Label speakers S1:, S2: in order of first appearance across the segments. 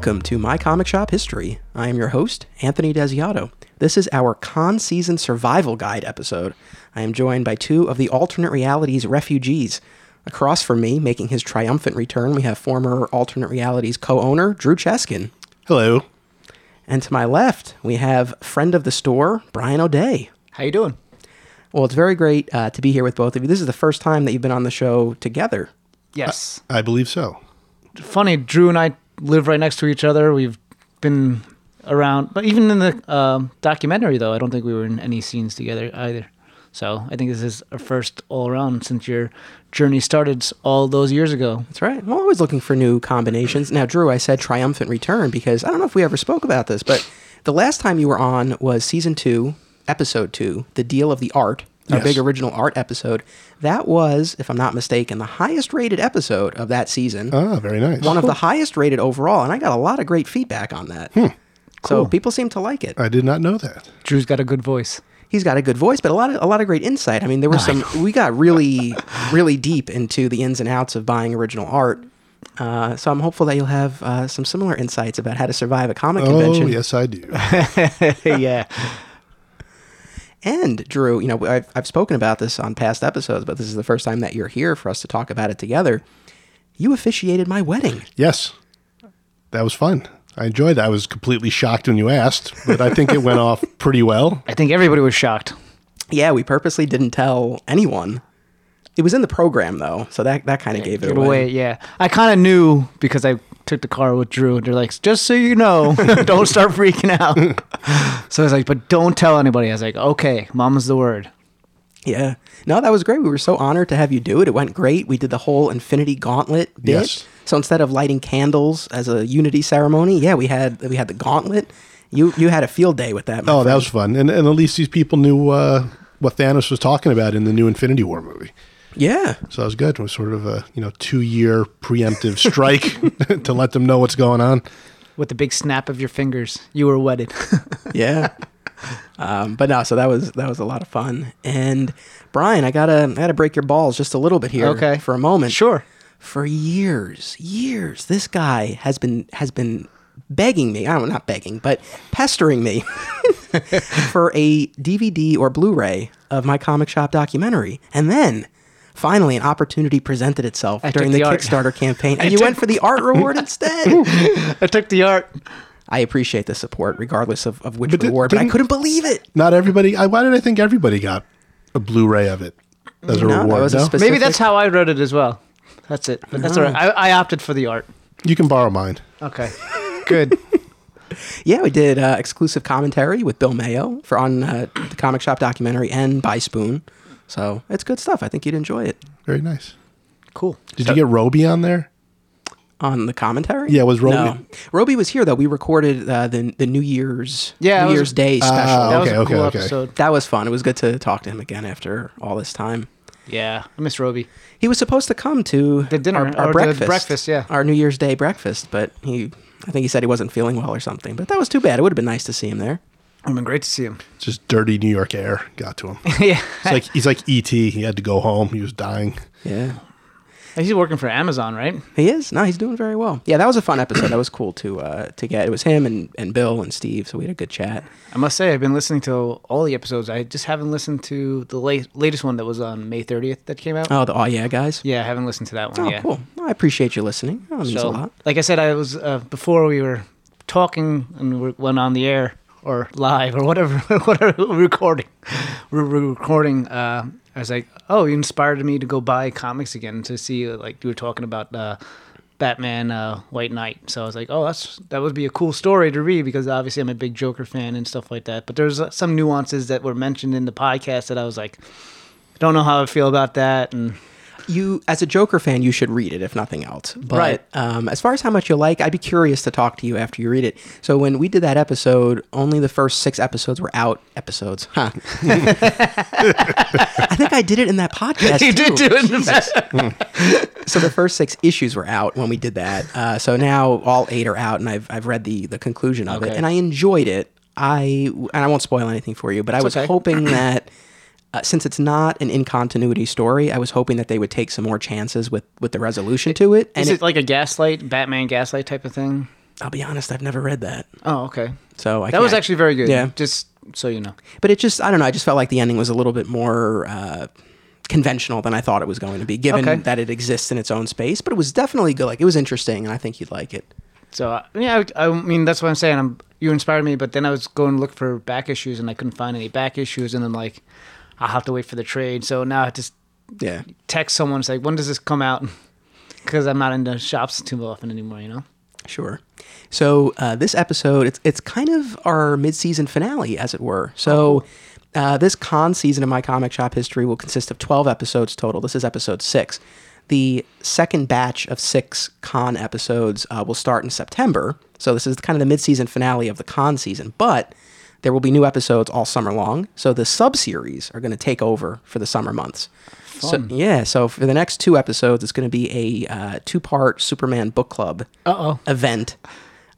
S1: Welcome to My Comic Shop History. I am your host, Anthony Desiato. This is our con season survival guide episode. I am joined by two of the alternate realities refugees. Across from me, making his triumphant return, we have former alternate realities co owner, Drew Cheskin.
S2: Hello.
S1: And to my left, we have friend of the store, Brian O'Day.
S3: How you doing?
S1: Well, it's very great uh, to be here with both of you. This is the first time that you've been on the show together.
S3: Yes.
S2: I believe so.
S3: Funny, Drew and I live right next to each other. We've been around, but even in the um, documentary, though, I don't think we were in any scenes together either. So I think this is our first all around since your journey started all those years ago.
S1: That's right. I'm always looking for new combinations. Now, Drew, I said triumphant return because I don't know if we ever spoke about this, but the last time you were on was season two, episode two, the deal of the art, our
S2: Yes.
S1: big original art episode. That was, if I'm not mistaken, the highest rated episode of that season.
S2: Ah, very nice.
S1: One of the highest rated overall, and I got a lot of great feedback on that. So people seem to like it.
S2: I did not know that.
S3: Drew's got a good voice.
S1: He's got a good voice, but a lot of a lot of great insight. I mean, there were some. We got really, really deep into the ins and outs of buying original art. Uh, so I'm hopeful that you'll have uh, some similar insights about how to survive a comic
S2: Oh,
S1: convention.
S2: Oh yes, I do.
S3: yeah.
S1: And Drew, you know, I've, I've spoken about this on past episodes, but this is the first time that you're here for us to talk about it together. You officiated my wedding.
S2: yes. That was fun. I enjoyed it. I was completely shocked when you asked, but I think it went off pretty well.
S3: I think everybody was shocked.
S1: Yeah, we purposely didn't tell anyone. It was in the program though, so that that kind of gave it away.
S3: away. Yeah. I kind of knew because I took the car with Drew. and They're like, just so you know, don't start freaking out. so I was like, but don't tell anybody. I was like, okay, mom's the word.
S1: Yeah. No, that was great. We were so honored to have you do it. It went great. We did the whole Infinity Gauntlet bit.
S2: Yes.
S1: So instead of lighting candles as a unity ceremony, yeah, we had we had the gauntlet. You you had a field day with that. my
S2: Oh, that was fun. And, and at least these people knew uh, what Thanos was talking about in the new Infinity War movie.
S1: Yeah.
S2: So that was good. It was sort of a you know two year preemptive strike to let them know what's going on.
S3: With the big snap of your fingers, you were wedded.
S1: Yeah. um, but no, so that was that was a lot of fun. And Brian, I gotta I gotta break your balls just a little bit here
S3: Okay.
S1: for a moment.
S3: sure.
S1: For years, years, this guy has been has been begging me. I don't not begging, but pestering me for a DVD or Blu-ray of my comic shop documentary. And then finally an opportunity presented itself
S3: I
S1: during the,
S3: the.
S1: Kickstarter campaign and you went for the art reward instead.
S3: I took the art.
S1: I appreciate the support regardless of, of which
S2: But di-
S1: reward, but I
S2: didn't-
S1: couldn't believe it.
S2: Not everybody. I, why did I think everybody got a Blu-ray of it as a
S1: No, that
S2: reward?
S1: was a
S2: no?
S1: specific-
S3: Maybe that's how I wrote it as well. That's it. But that's all right. I, I opted for the art.
S2: you can borrow mine.
S3: Okay. Good.
S1: Yeah, we did uh, exclusive commentary with Bill Mayo for on uh, the comic shop documentary and by Spoon. So it's good stuff. I think you'd enjoy it
S2: Very nice.
S3: Cool.
S2: Did you get Roby on there?
S1: on the commentary.
S2: Yeah, was Roby-
S1: No. Roby was here though. We recorded uh, the the New Year's
S3: Yeah, it
S1: New
S3: was-
S1: Year's Day
S2: Ah,
S1: special.
S3: That was
S2: okay,
S3: a
S2: okay,
S3: cool
S2: okay.
S3: episode.
S1: that was fun. It was good to talk to him again after all this time.
S3: Yeah. I miss Roby.
S1: He was supposed to come to
S3: The dinner,
S1: our,
S3: or
S1: our
S3: the
S1: breakfast,
S3: breakfast, yeah.
S1: our New Year's Day breakfast. But he, I think he said he wasn't feeling well or something. But that was too bad. It would have been nice to see him there.
S3: It would been great to see him.
S2: Just dirty New York air got to him.
S3: yeah.
S2: It's like he's like ET. He had to go home. He was dying.
S1: Yeah.
S3: He's working for Amazon, right?
S1: He is. No, he's doing very well. Yeah, that was a fun episode. that was cool to uh, to get. It was him and, and Bill and Steve, so we had a good chat.
S3: I must say, I've been listening to all the episodes. I just haven't listened to the late, latest one that was on May 30th that came out.
S1: Oh, the oh yeah guys.
S3: Yeah, I haven't listened to that one
S1: Oh,
S3: yet.
S1: cool. Well, I appreciate you listening. That means a lot.
S3: like I said, I was uh, before we were talking and we went on the air or live or whatever, whatever recording. We're, recording. Uh, I was like, oh, you inspired me to go buy comics again to see like you were talking about uh, Batman uh, White Knight. So I was like, oh, that's that would be a cool story to read because obviously I'm a big Joker fan and stuff like that. But there's uh, some nuances that were mentioned in the podcast that I was like, don't know how I feel about that and.
S1: You, as a Joker fan, you should read it if nothing else. But
S3: Right.
S1: um, as far as how much you like, I'd be curious to talk to you after you read it. So when we did that episode, only the first six episodes were out. Episodes, huh? I think I did it in that podcast.
S3: You
S1: too.
S3: did do it in the
S1: so the first six issues were out when we did that. Uh, so now all eight are out, and I've I've read the the conclusion of it, and I enjoyed it. I and I won't spoil anything for you, but I was
S3: okay.
S1: hoping that uh, since it's not an in continuity story, I was hoping that they would take some more chances with with the resolution to it. And
S3: Is
S1: it,
S3: it like a gaslight, Batman gaslight type of thing?
S1: I'll be honest, I've never read that.
S3: Oh, okay.
S1: So I
S3: That was actually very good.
S1: Yeah.
S3: Just so you know.
S1: but it just I don't know. I just felt like the ending was a little bit more uh, conventional than I thought it was going to be, given
S3: Okay.
S1: that it exists in its own space. But it was definitely good. Like it was interesting, and I think you'd like it.
S3: So uh, yeah, I, I mean that's what I'm saying. I'm, you inspired me, but then I was going to look for back issues and I couldn't find any back issues, and then like I'll have to wait for the trade. So now I just
S1: Yeah.
S3: text someone say, when does this come out? Because I'm not in the shops too often anymore, you know.
S1: Sure. So uh, this episode, it's it's kind of our mid-season finale, as it were. So uh, this con season of my comic shop history will consist of twelve episodes total. This is episode six. The second batch of six con episodes uh, will start in September. So this is kind of the mid-season finale of the con season, but there will be new episodes all summer long. So the sub-series are going to take over for the summer months. So, yeah, so for the next two episodes, it's going to be a uh, two-part Superman book club
S3: Uh oh.
S1: event.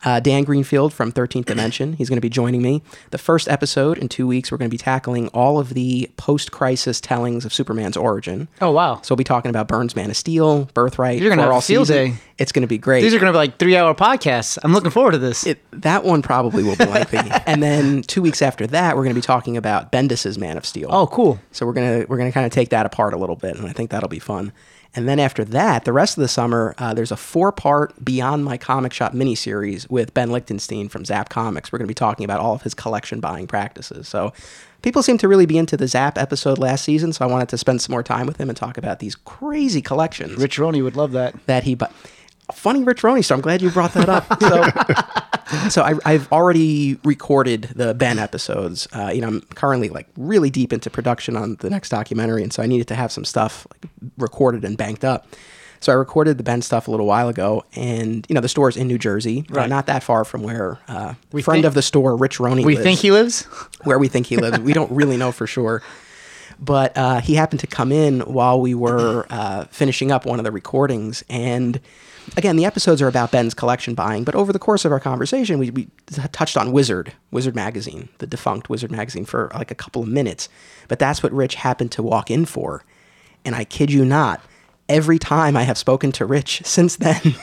S1: Uh, Dan Greenfield from 13th Dimension, he's going to be joining me. The first episode in two weeks, we're going to be tackling all of the post-crisis tellings of Superman's origin.
S3: Oh wow.
S1: So we'll be talking about Byrne's Man of Steel, Birthright.
S3: You're gonna have
S1: All
S3: field
S1: Season.
S3: day.
S1: It's going to be great.
S3: These are going to be like three hour podcasts. I'm looking forward to this.
S1: It, that one probably will be lengthy. and then two weeks after that, we're going to be talking about Bendis's Man of Steel.
S3: oh, cool.
S1: So we're gonna we're gonna kind of take that apart a little bit, and I think that'll be fun. And then after that, the rest of the summer, uh, there's a four-part Beyond My Comic Shop miniseries with Ben Lichtenstein from Zapp Comics. We're gonna be talking about all of his collection buying practices. So people seem to really be into the Zap episode last season, so I wanted to spend some more time with him and talk about these crazy collections
S3: Rich Roney would love that.
S1: that he bought. Funny Rich Roney, so I'm glad you brought that up. So, so I, I've already recorded the Ben episodes. Uh, you know, I'm currently like really deep into production on the next documentary, and so I needed to have some stuff like recorded and banked up. So I recorded the Ben stuff a little while ago, and you know the store's in New Jersey, uh, not that far from where uh,
S3: We
S1: friend
S3: think-
S1: of the store, Rich Roney,
S3: We
S1: lives
S3: think he lives.
S1: where we think he lives. we don't really know for sure. But uh, he happened to come in while we were uh, finishing up one of the recordings. And again, the episodes are about Ben's collection buying. But over the course of our conversation, we, we touched on Wizard, Wizard Magazine, the defunct Wizard Magazine, for like a couple of minutes. But that's what Rich happened to walk in for. And I kid you not, every time I have spoken to Rich since then,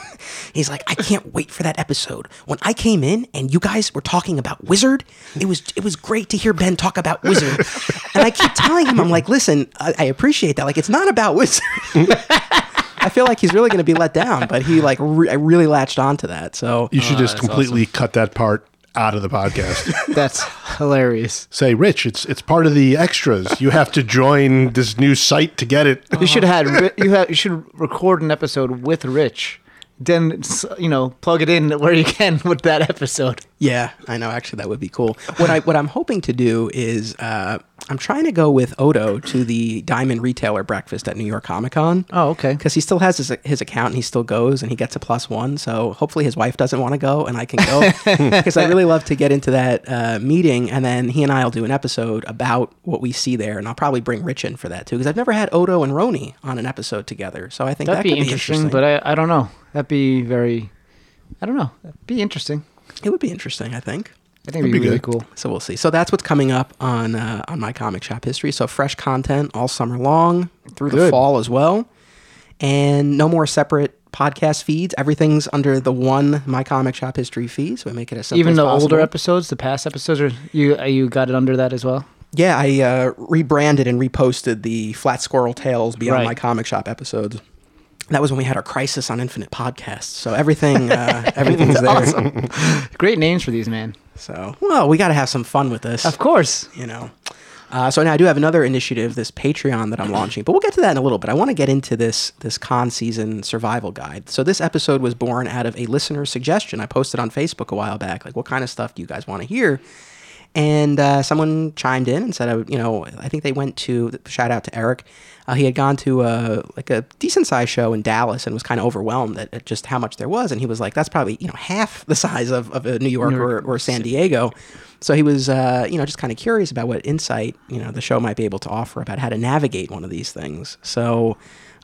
S1: he's like, I can't wait for that episode. When I came in and you guys were talking about Wizard, it was it was great to hear Ben talk about Wizard. and I keep telling him, I'm like, listen, I, I appreciate that. Like, it's not about Wizard. I feel like he's really going to be let down, but he like re- I really latched onto that. So
S2: You should oh, just completely cut that part out of the podcast.
S3: That's hilarious.
S2: Say, Rich, it's it's part of the extras. You have to join this new site to get it.
S3: You should have had Ri- you have you should record an episode with Rich. Then s- you know plug it in where you can with that episode.
S1: Yeah, I know. Actually, that would be cool. What I what I'm hoping to do is uh, I'm trying to go with Odo to the Diamond Retailer Breakfast at New York Comic Con.
S3: Oh, okay.
S1: Because he still has his his account and he still goes and he gets a plus one. So hopefully his wife doesn't want to go and I can go because I really love to get into that uh, meeting and then he and I will do an episode about what we see there and I'll probably bring Rich in for that too because I've never had Odo and Roney on an episode together. So I think
S3: That'd
S1: that
S3: be
S1: could
S3: interesting, but I, I don't know. That'd be very. I don't know. That'd be interesting.
S1: It would be interesting. I think.
S3: I think it'd
S2: be
S3: be really
S2: good.
S3: cool.
S1: So we'll see. So that's what's coming up on uh, on my comic shop history. So fresh content all summer long through the fall as well, and no more separate podcast feeds. Everything's under the one my comic shop history feed. So we make it as simple
S3: Even the
S1: possible.
S3: older episodes, the past episodes, are you uh, you got it under that as well?
S1: Yeah, I uh, rebranded and reposted the Flat Squirrel Tales Beyond
S3: Right.
S1: My Comic Shop episodes. That was when we had our Crisis on Infinite podcast. So everything, uh, everything's there.
S3: Great names for these, man.
S1: So well, we got to have some fun with this.
S3: Of course.
S1: you know. Uh, so now I do have another initiative, this Patreon that I'm launching, but we'll get to that in a little bit. I want to get into this this con season survival guide. So this episode was born out of a listener suggestion I posted on Facebook a while back. Like, what kind of stuff do you guys want to hear? And uh, someone chimed in and said, I would- you know, I think they went to shout out to Eric. Uh, he had gone to a like a decent sized show in Dallas and was kind of overwhelmed at, at just how much there was. And he was like, that's probably you know half the size of, of a New York, or, or San Diego. So he was, uh, you know, just kind of curious about what insight, you know, the show might be able to offer about how to navigate one of these things. So,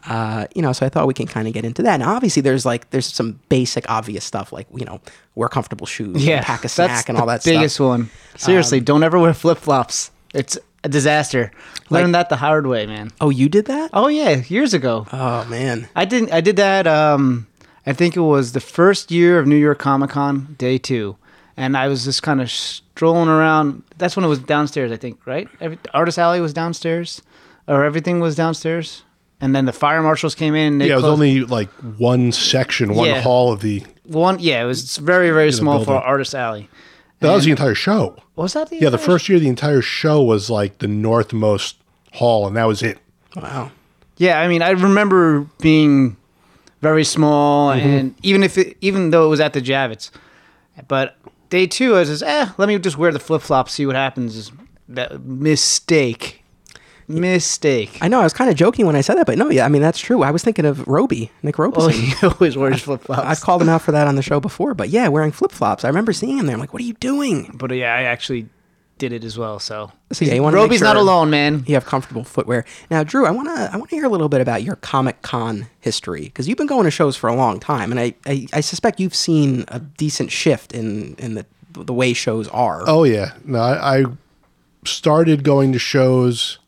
S1: uh, you know, so I thought we can kind of get into that. Now, obviously, there's like there's some basic, obvious stuff like you know, wear comfortable shoes,
S3: Yeah,
S1: pack a snack, and all
S3: the
S1: that
S3: biggest
S1: stuff.
S3: one. Seriously, don't ever wear flip flops. It's a disaster. Learn that the hard way, man.
S1: Oh, you did that?
S3: Oh yeah, years ago.
S1: Oh man,
S3: I didn't. I did that. Um, I think it was the first year of New York Comic Con, day two, and I was just kind of strolling around. That's when it was downstairs, I think, right? Every, Artist Alley was downstairs, or everything was downstairs, and then the fire marshals came in. And they
S2: Yeah, it was
S3: closed-
S2: only like one section, one
S3: Yeah.
S2: hall of the.
S3: one. Yeah, it was very very small for
S2: building.
S3: Artist Alley.
S2: That was the entire show.
S3: Was that the
S2: Yeah, the
S3: entire-
S2: first year, the entire show was like the northmost hall, and that was it.
S1: Wow.
S3: Yeah, I mean, I remember being very small,
S2: Mm-hmm.
S3: and even if it, even though it was at the Javits, but day two, I was just, eh, let me just wear the flip flops, see what happens. That mistake, mistake.
S1: I know I was kind of joking when I said that, but no, yeah, I mean that's true. I was thinking of Roby, Nick
S3: Oh,
S1: Robeson.
S3: he always wears flip flops.
S1: I've called him out for that on the show before, but yeah, wearing flip flops. I remember seeing him there. I'm like, what are you doing?
S3: but yeah, I actually did it as well. So,
S1: So, yeah, you wanna make
S3: Roby's not alone, man.
S1: You have comfortable footwear. Now, Drew, I want to I want to hear a little bit about your Comic Con history because you've been going to shows for a long time, and I, I, I suspect you've seen a decent shift in in the the way shows are.
S2: Oh yeah, no, I, I started going to shows.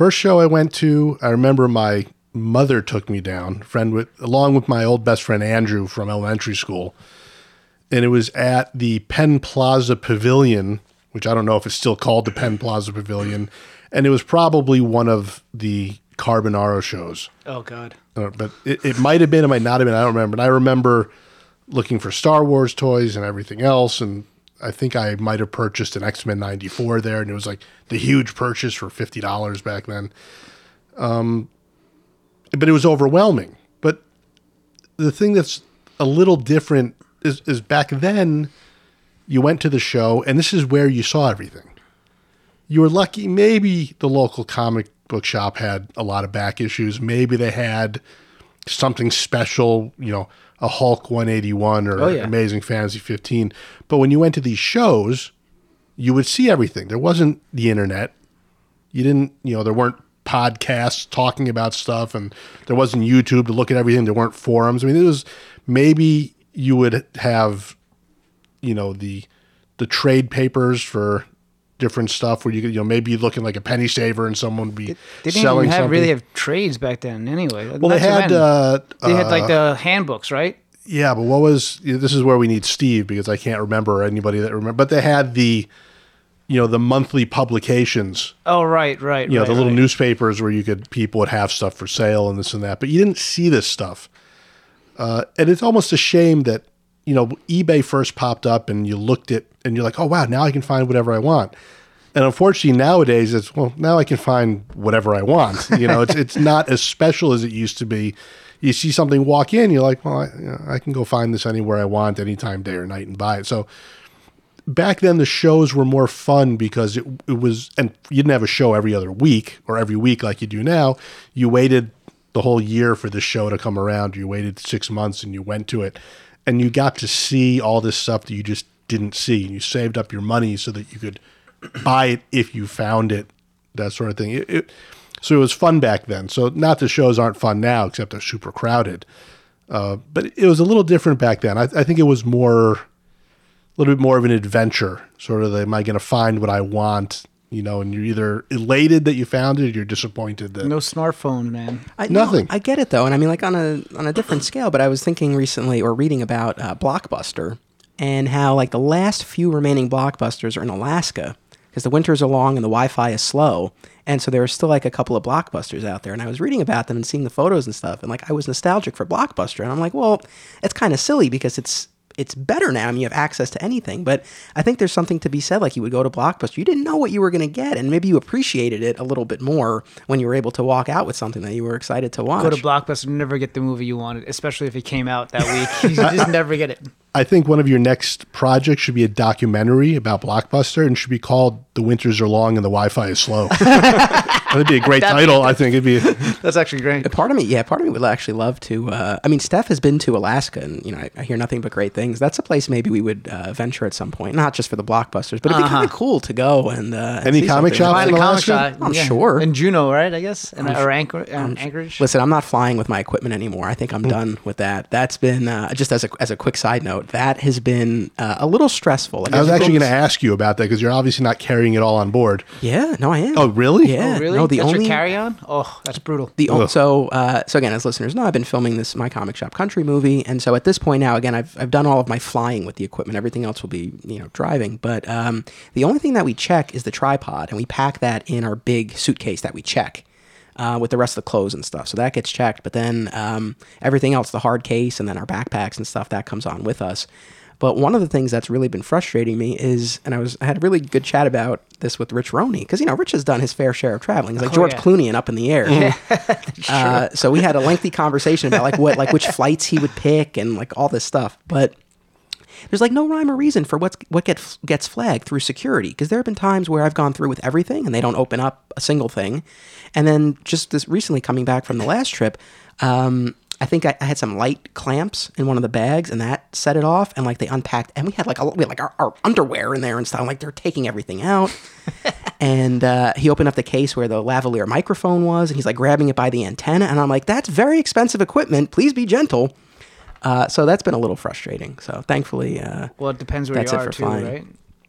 S2: First show I went to, I remember my mother took me down, friend with along with my old best friend Andrew from elementary school, and it was at the Penn Plaza Pavilion, which I don't know if it's still called the Penn Plaza Pavilion, and it was probably one of the Carbonaro shows.
S3: Oh God.
S2: Uh, but it, it might have been, it might not have been. I don't remember. But I remember looking for Star Wars toys and everything else, and I think I might have purchased an X Men '94 there, and it was like the huge purchase for fifty dollars back then. Um, but it was overwhelming. But the thing that's a little different is, is back then you went to the show, and this is where you saw everything. You were lucky. Maybe the local comic book shop had a lot of back issues. Maybe they had something special, you know, a Hulk 181 or
S3: Oh, yeah.
S2: Amazing Fantasy 15. But when you went to these shows, you would see everything. There wasn't the internet. You didn't, you know, there weren't podcasts talking about stuff and there wasn't YouTube to look at everything. There weren't forums. I mean, it was maybe you would have, you know, the the trade papers for different stuff where you could, you know, maybe you'd looking like a penny saver and someone would be
S3: They didn't
S2: selling
S3: have,
S2: something.
S3: really have trades back then, anyway.
S2: well, they had, uh,
S3: they had like
S2: uh,
S3: the handbooks, right?
S2: Yeah, but what was this is where we need Steve because I can't remember anybody that remember. But they had the, you know, the monthly publications.
S3: Oh, right, right.
S2: You know,
S3: right,
S2: the little
S3: right.
S2: newspapers where you could people would have stuff for sale and this and that. But you didn't see this stuff, uh, and it's almost a shame that you know eBay first popped up and you looked at and you're like, oh wow, now I can find whatever I want. And unfortunately, nowadays it's well, now I can find whatever I want. You know, it's it's not as special as it used to be. You see something walk in, you're like, well, I, you know, I can go find this anywhere I want, anytime, day or night, and buy it. So back then, the shows were more fun because it, it was, and you didn't have a show every other week or every week like you do now. You waited the whole year for the show to come around. You waited six months and you went to it, and you got to see all this stuff that you just didn't see, and you saved up your money so that you could buy it if you found it, that sort of thing. It, it, so it was fun back then. So not the shows aren't fun now, except they're super crowded. Uh, but it was a little different back then. I, I think it was more, a little bit more of an adventure. Sort of, am I going to find what I want? You know, and you're either elated that you found it, or you're disappointed that.
S3: No smartphone, man.
S1: I, no,
S2: Nothing.
S1: I get it though, and I mean like on a on a different scale. But I was thinking recently or reading about uh, Blockbuster and how like the last few remaining blockbusters are in Alaska because the winters are long and the Wi-Fi is slow, and so there are still like a couple of blockbusters out there. And I was reading about them and seeing the photos and stuff, and like I was nostalgic for Blockbuster, and I'm like, well, it's kind of silly because it's it's better now. I mean, you have access to anything, but I think there's something to be said. Like you would go to Blockbuster, you didn't know what you were going to get, and maybe you appreciated it a little bit more when you were able to walk out with something that you were excited to watch.
S3: Go to Blockbuster, never get the movie you wanted, especially if it came out that week. you just never get it.
S2: I think one of your next projects should be a documentary about Blockbuster and should be called "The Winters Are Long and the Wi-Fi is Slow." That'd be a great title. I think it'd be.
S3: That's actually great.
S1: part of me, yeah, part of me would actually love to. Uh, I mean, Steph has been to Alaska, and you know, I, I hear nothing but great things. That's a place maybe we would uh, venture at some point, not just for the blockbusters, but it'd be kind of cool to go and uh, and
S2: Any
S1: see
S2: comic
S1: something.
S2: shops in
S3: a comic
S2: Alaska?
S3: shop.
S1: I'm sure.
S3: In Juneau, right? I guess, and or Anchor, um, Anchorage.
S1: Listen, I'm not flying with my equipment anymore. I think I'm done with that. That's been uh, just as a as a quick side note. That has been uh, a little stressful. Like,
S2: I was actually going to ask you about that because you're obviously not carrying it all on board.
S1: Yeah, no, I am.
S2: Oh, really?
S1: Yeah,
S3: Oh, really?
S1: No, the
S3: that's
S1: only
S3: carry on. Oh, that's brutal.
S1: The
S2: Ugh.
S1: so uh, so again, as listeners know, I've been filming this my comic shop country movie, and so at this point now, again, I've I've done all of my flying with the equipment. Everything else will be you know driving, but um, the only thing that we check is the tripod, and we pack that in our big suitcase that we check. Uh, with the rest of the clothes and stuff, so that gets checked. But then um, everything else, the hard case and then our backpacks and stuff, that comes on with us. But one of the things that's really been frustrating me is, and I was I had a really good chat about this with Rich Roney because you know Rich has done his fair share of traveling. He's like
S3: Oh,
S1: George
S3: yeah.
S1: Clooney and Up in the Air. Uh, so we had a lengthy conversation about like what like which flights he would pick and like all this stuff. But there's like no rhyme or reason for what's what gets gets flagged through security because there have been times where I've gone through with everything and they don't open up a single thing, and then just this recently coming back from the last trip. Um, I think I, I had some light clamps in one of the bags, and that set it off. And like they unpacked, and we had like a, we had like our, our underwear in there and stuff. Like they're taking everything out. and uh, he opened up the case where the lavalier microphone was, and he's like grabbing it by the antenna. And I'm like, that's very expensive equipment. Please be gentle. Uh, so that's been a little frustrating. So thankfully, uh,
S3: Well, it depends where
S1: That's
S3: you
S1: it
S3: are
S1: for
S3: too,
S1: flying.
S3: right?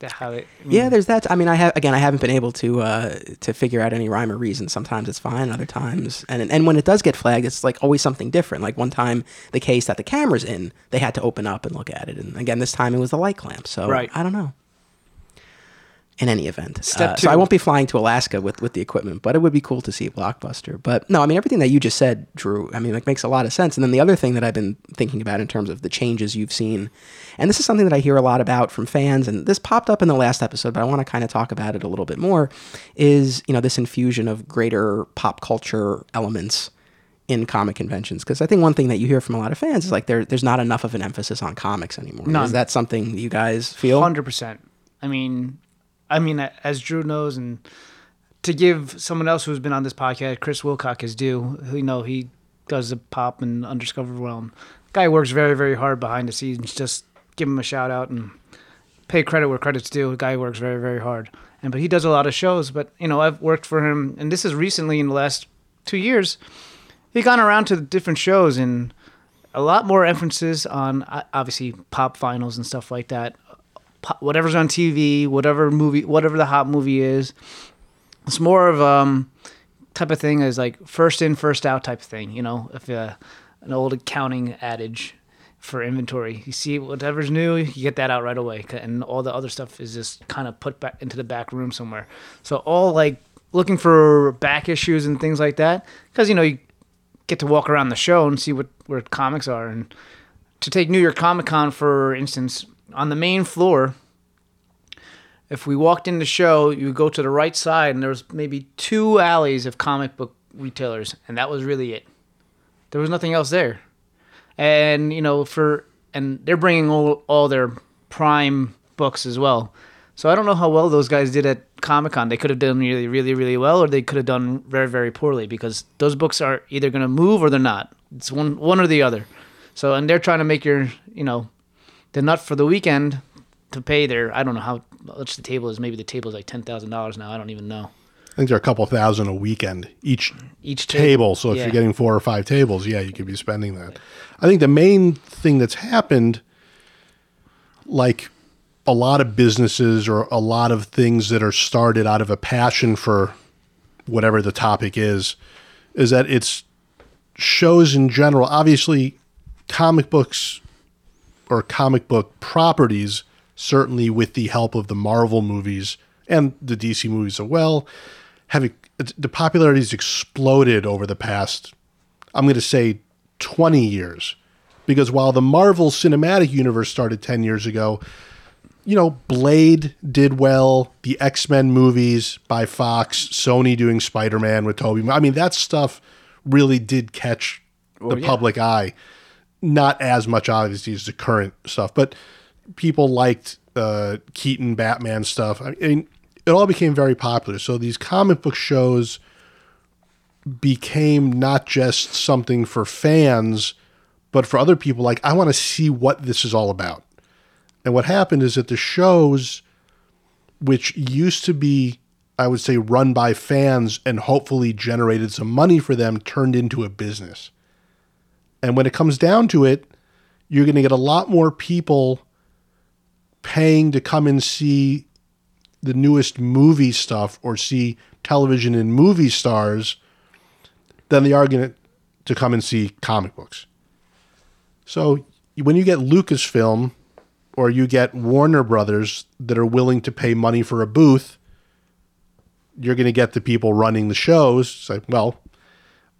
S3: How it, I mean,
S1: yeah, there's that. I mean, I have again, I haven't been able to uh, to figure out any rhyme or reason. Sometimes it's fine, other times, and and when it does get flagged, it's like always something different. Like one time, the case that the camera's in, they had to open up and look at it, and again, this time it was the light clamp. So
S3: Right.
S1: I don't know. In any event,
S3: Step
S1: Uh, so I won't be flying to Alaska with with the equipment, but it would be cool to see blockbuster. But no, I mean everything that you just said, Drew. I mean, like makes a lot of sense. And then the other thing that I've been thinking about in terms of the changes you've seen, and this is something that I hear a lot about from fans, and this popped up in the last episode, but I want to kind of talk about it a little bit more. Is you know this infusion of greater pop culture elements in comic conventions because I think one thing that you hear from a lot of fans is like there there's not enough of an emphasis on comics anymore.
S3: None.
S1: Is that something you guys feel?
S3: Hundred percent. I mean, I mean, as Drew knows, and to give someone else who's been on this podcast, Chris Wilcock, is due. You know, he does the pop and undiscovered realm. Guy works very, very hard behind the scenes. Just give him a shout out and pay credit where credit's due. Guy works very, very hard. And but he does a lot of shows. But you know, I've worked for him, and this is recently in the last two years. He gone around to different shows and a lot more emphasis on obviously pop vinyls and stuff like that. Whatever's on TV, whatever movie, whatever the hot movie is, it's more of um type of thing as like first in, first out type of thing. You know, if uh, an old accounting adage for inventory, you see whatever's new, you get that out right away, and all the other stuff is just kind of put back into the back room somewhere. So all like looking for back issues and things like that, because you know you get to walk around the show and see what where comics are and to take New York Comic Con for instance, on the main floor, if we walked in the show, you would go to the right side and there was maybe two alleys of comic book retailers, and that was really it. There was nothing else there. And you know, for and they're bringing all, all their prime books as well. So I don't know how well those guys did at Comic Con. They could have done really, really, really well, or they could have done very, very poorly because those books are either going to move or they're not. It's one, one or the other. So and they're trying to make your, you know, the not for the weekend to pay their. I don't know how much the table is. Maybe the table is like ten thousand dollars now. I don't even know.
S2: I think they're a couple thousand a weekend each
S3: Each
S2: table. So if
S3: Yeah.
S2: you're getting four or five tables, yeah, you could be spending that. I think the main thing that's happened, like a lot of businesses or a lot of things that are started out of a passion for whatever the topic is, is that it's shows in general. Obviously, comic books or comic book properties, certainly with the help of the Marvel movies and the DC movies as well, have the popularity has exploded over the past, I'm going to say, 20 years. Because while the Marvel Cinematic Universe started 10 years ago, you know, Blade did well, the X Men movies by Fox, Sony doing Spider Man with Tobey. I mean, that stuff really did catch the
S3: yeah.
S2: public eye. Not as much, obviously, as the current stuff, but people liked uh, Keaton Batman stuff. I mean, it all became very popular. So these comic book shows became not just something for fans, but for other people. Like, I want to see what this is all about. And what happened is that the shows, which used to be, I would say, run by fans and hopefully generated some money for them, turned into a business. And when it comes down to it, you're going to get a lot more people paying to come and see the newest movie stuff or see television and movie stars than they are going to come and see comic books. So when you get Lucasfilm or you get Warner Brothers that are willing to pay money for a booth, you're going to get the people running the shows. say, well,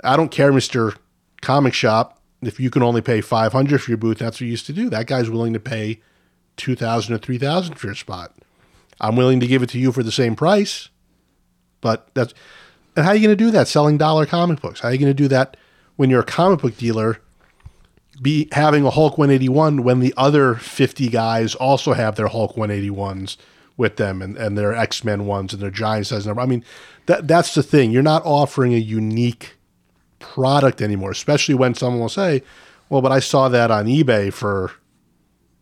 S2: I don't care, Mister Comic Shop. If you can only pay five hundred for your booth, that's what you used to do. That guy's willing to pay two thousand or three thousand for your spot. I'm willing to give it to you for the same price, but that's and how are you going to do that selling dollar comic books? How are you going to do that when you're a comic book dealer? Be having a Hulk 181 when the other 50 guys also have their Hulk 181s with them and, and their X Men ones and their giant size number. I mean, that that's the thing. You're not offering a unique product anymore, especially when someone will say, "Well, but I saw that on eBay for,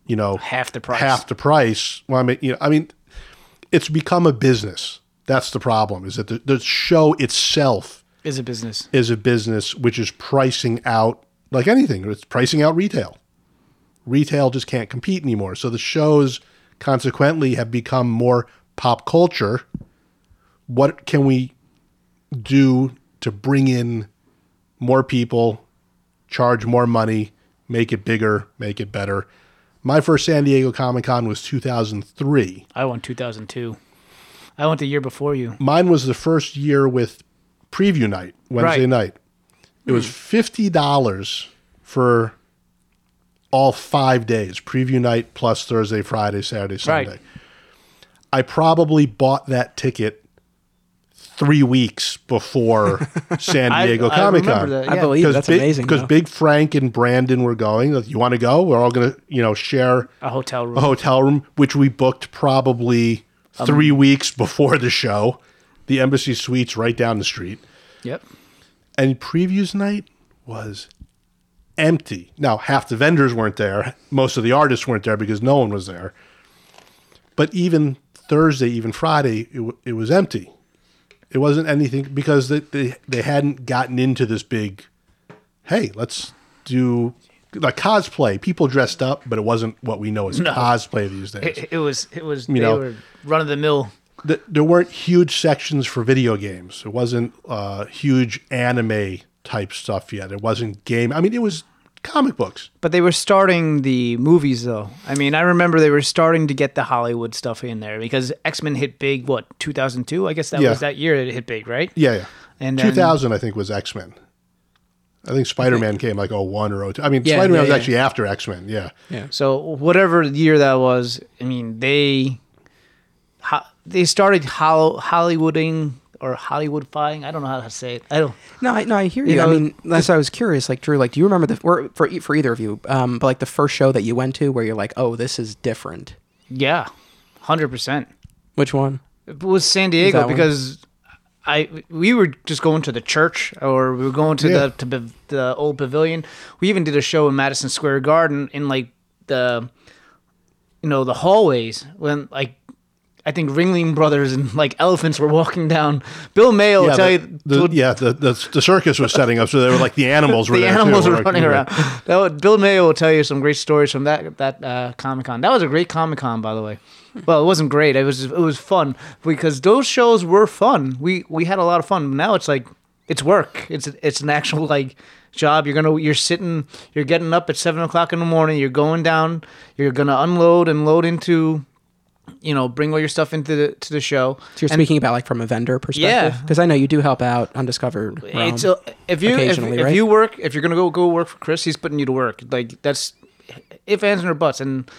S2: you know,
S3: Half the price.
S2: half the price." Well, I mean, you know, I mean, it's become a business. That's the problem. Is that the, the show itself
S3: Is a business.
S2: is a business which is pricing out like anything. It's pricing out retail. Retail just can't compete anymore. So the shows consequently have become more pop culture. What can we do to bring in more people, charge more money, make it bigger, make it better? My first San Diego Comic Con was 2003.
S3: I went 2002. I went the year before you.
S2: Mine was the first year with preview night, Wednesday
S3: Right.
S2: night. It was fifty dollars for all five days, preview night plus Thursday, Friday, Saturday, Sunday.
S3: Right.
S2: I probably bought that ticket three weeks before San
S3: I-
S2: Diego
S3: I
S2: Comic
S3: remember
S2: Con.
S3: that.
S1: I
S3: Yeah.
S1: believe that's amazing.
S2: Because. Big Frank and Brandon were going. You want to go? We're all going to, you know, share
S3: A hotel room.
S2: a hotel room, which we booked probably
S3: Um,
S2: three weeks before the show. The Embassy Suites right down the street.
S3: Yep.
S2: And previews night was empty. Now, half the vendors weren't there. Most of the artists weren't there because no one was there. But even Thursday, even Friday, it, w- it was empty. It wasn't anything because they, they, they hadn't gotten into this big, hey, let's do like cosplay. People dressed up, but it wasn't what we know as cosplay these days.
S3: It, it was. It was.
S2: You
S3: they
S2: know,
S3: run of the mill.
S2: th- there weren't huge sections for video games. It wasn't uh, huge anime type stuff yet. It wasn't game. I mean, it was comic books.
S3: But they were starting the movies, though. I mean, I remember they were starting to get the Hollywood stuff in there because X Men hit big. What 2002? I guess that
S2: Yeah.
S3: was that year it hit big, right?
S2: Yeah, yeah.
S3: And then-
S2: 2000, I think, was X Men. I think Spider Man came like 01 or 02. I mean,
S1: Yeah,
S2: Spider Man
S1: yeah,
S2: was
S1: yeah.
S2: actually after X Men. Yeah.
S1: yeah.
S3: So whatever year that was, I mean, they ho- they started hollow, Hollywooding or Hollywoodifying. I don't know how to say it. I don't.
S1: No, I, no, I hear you.
S3: You
S1: I mean, that's I was curious. Like, Drew, like, do you remember the or for e- for either of you? Um, but like the first show that you went to where you're like, oh, this is different.
S3: Yeah, hundred percent.
S1: Which one?
S3: It was San Diego
S1: that one?
S3: because I we were just going to the church or we were going to
S2: Yeah.
S3: the to the, the old pavilion. We even did a show in Madison Square Garden in like the you know the hallways when like I think Ringling Brothers and like elephants were walking down. Bill Mayo will
S2: Yeah,
S3: tell
S2: the,
S3: you
S2: the- yeah the, the, the circus was setting up, so they were like the animals were
S3: the
S2: there. too.
S3: animals were running
S2: yeah.
S3: around. That would, Bill Mayo will tell you some great stories from that that uh, Comic Con. That was a great Comic Con, by the way. Well, it wasn't great. It was it was fun because those shows were fun. We we had a lot of fun. Now it's like it's work. It's it's an actual like job. You're gonna you're sitting. You're getting up at seven o'clock in the morning. You're going down. You're gonna unload and load into. You know, bring all your stuff into the to the show.
S1: So you're
S3: And-
S1: speaking about like from a vendor perspective,
S3: Yeah.
S1: because I know you do help out Undiscovered. Realm.
S3: It's a, if you if,
S1: occasionally,
S3: if
S1: right?
S3: you work if you're gonna go go work for Chris, he's putting you to work. Like that's if ands or buts, and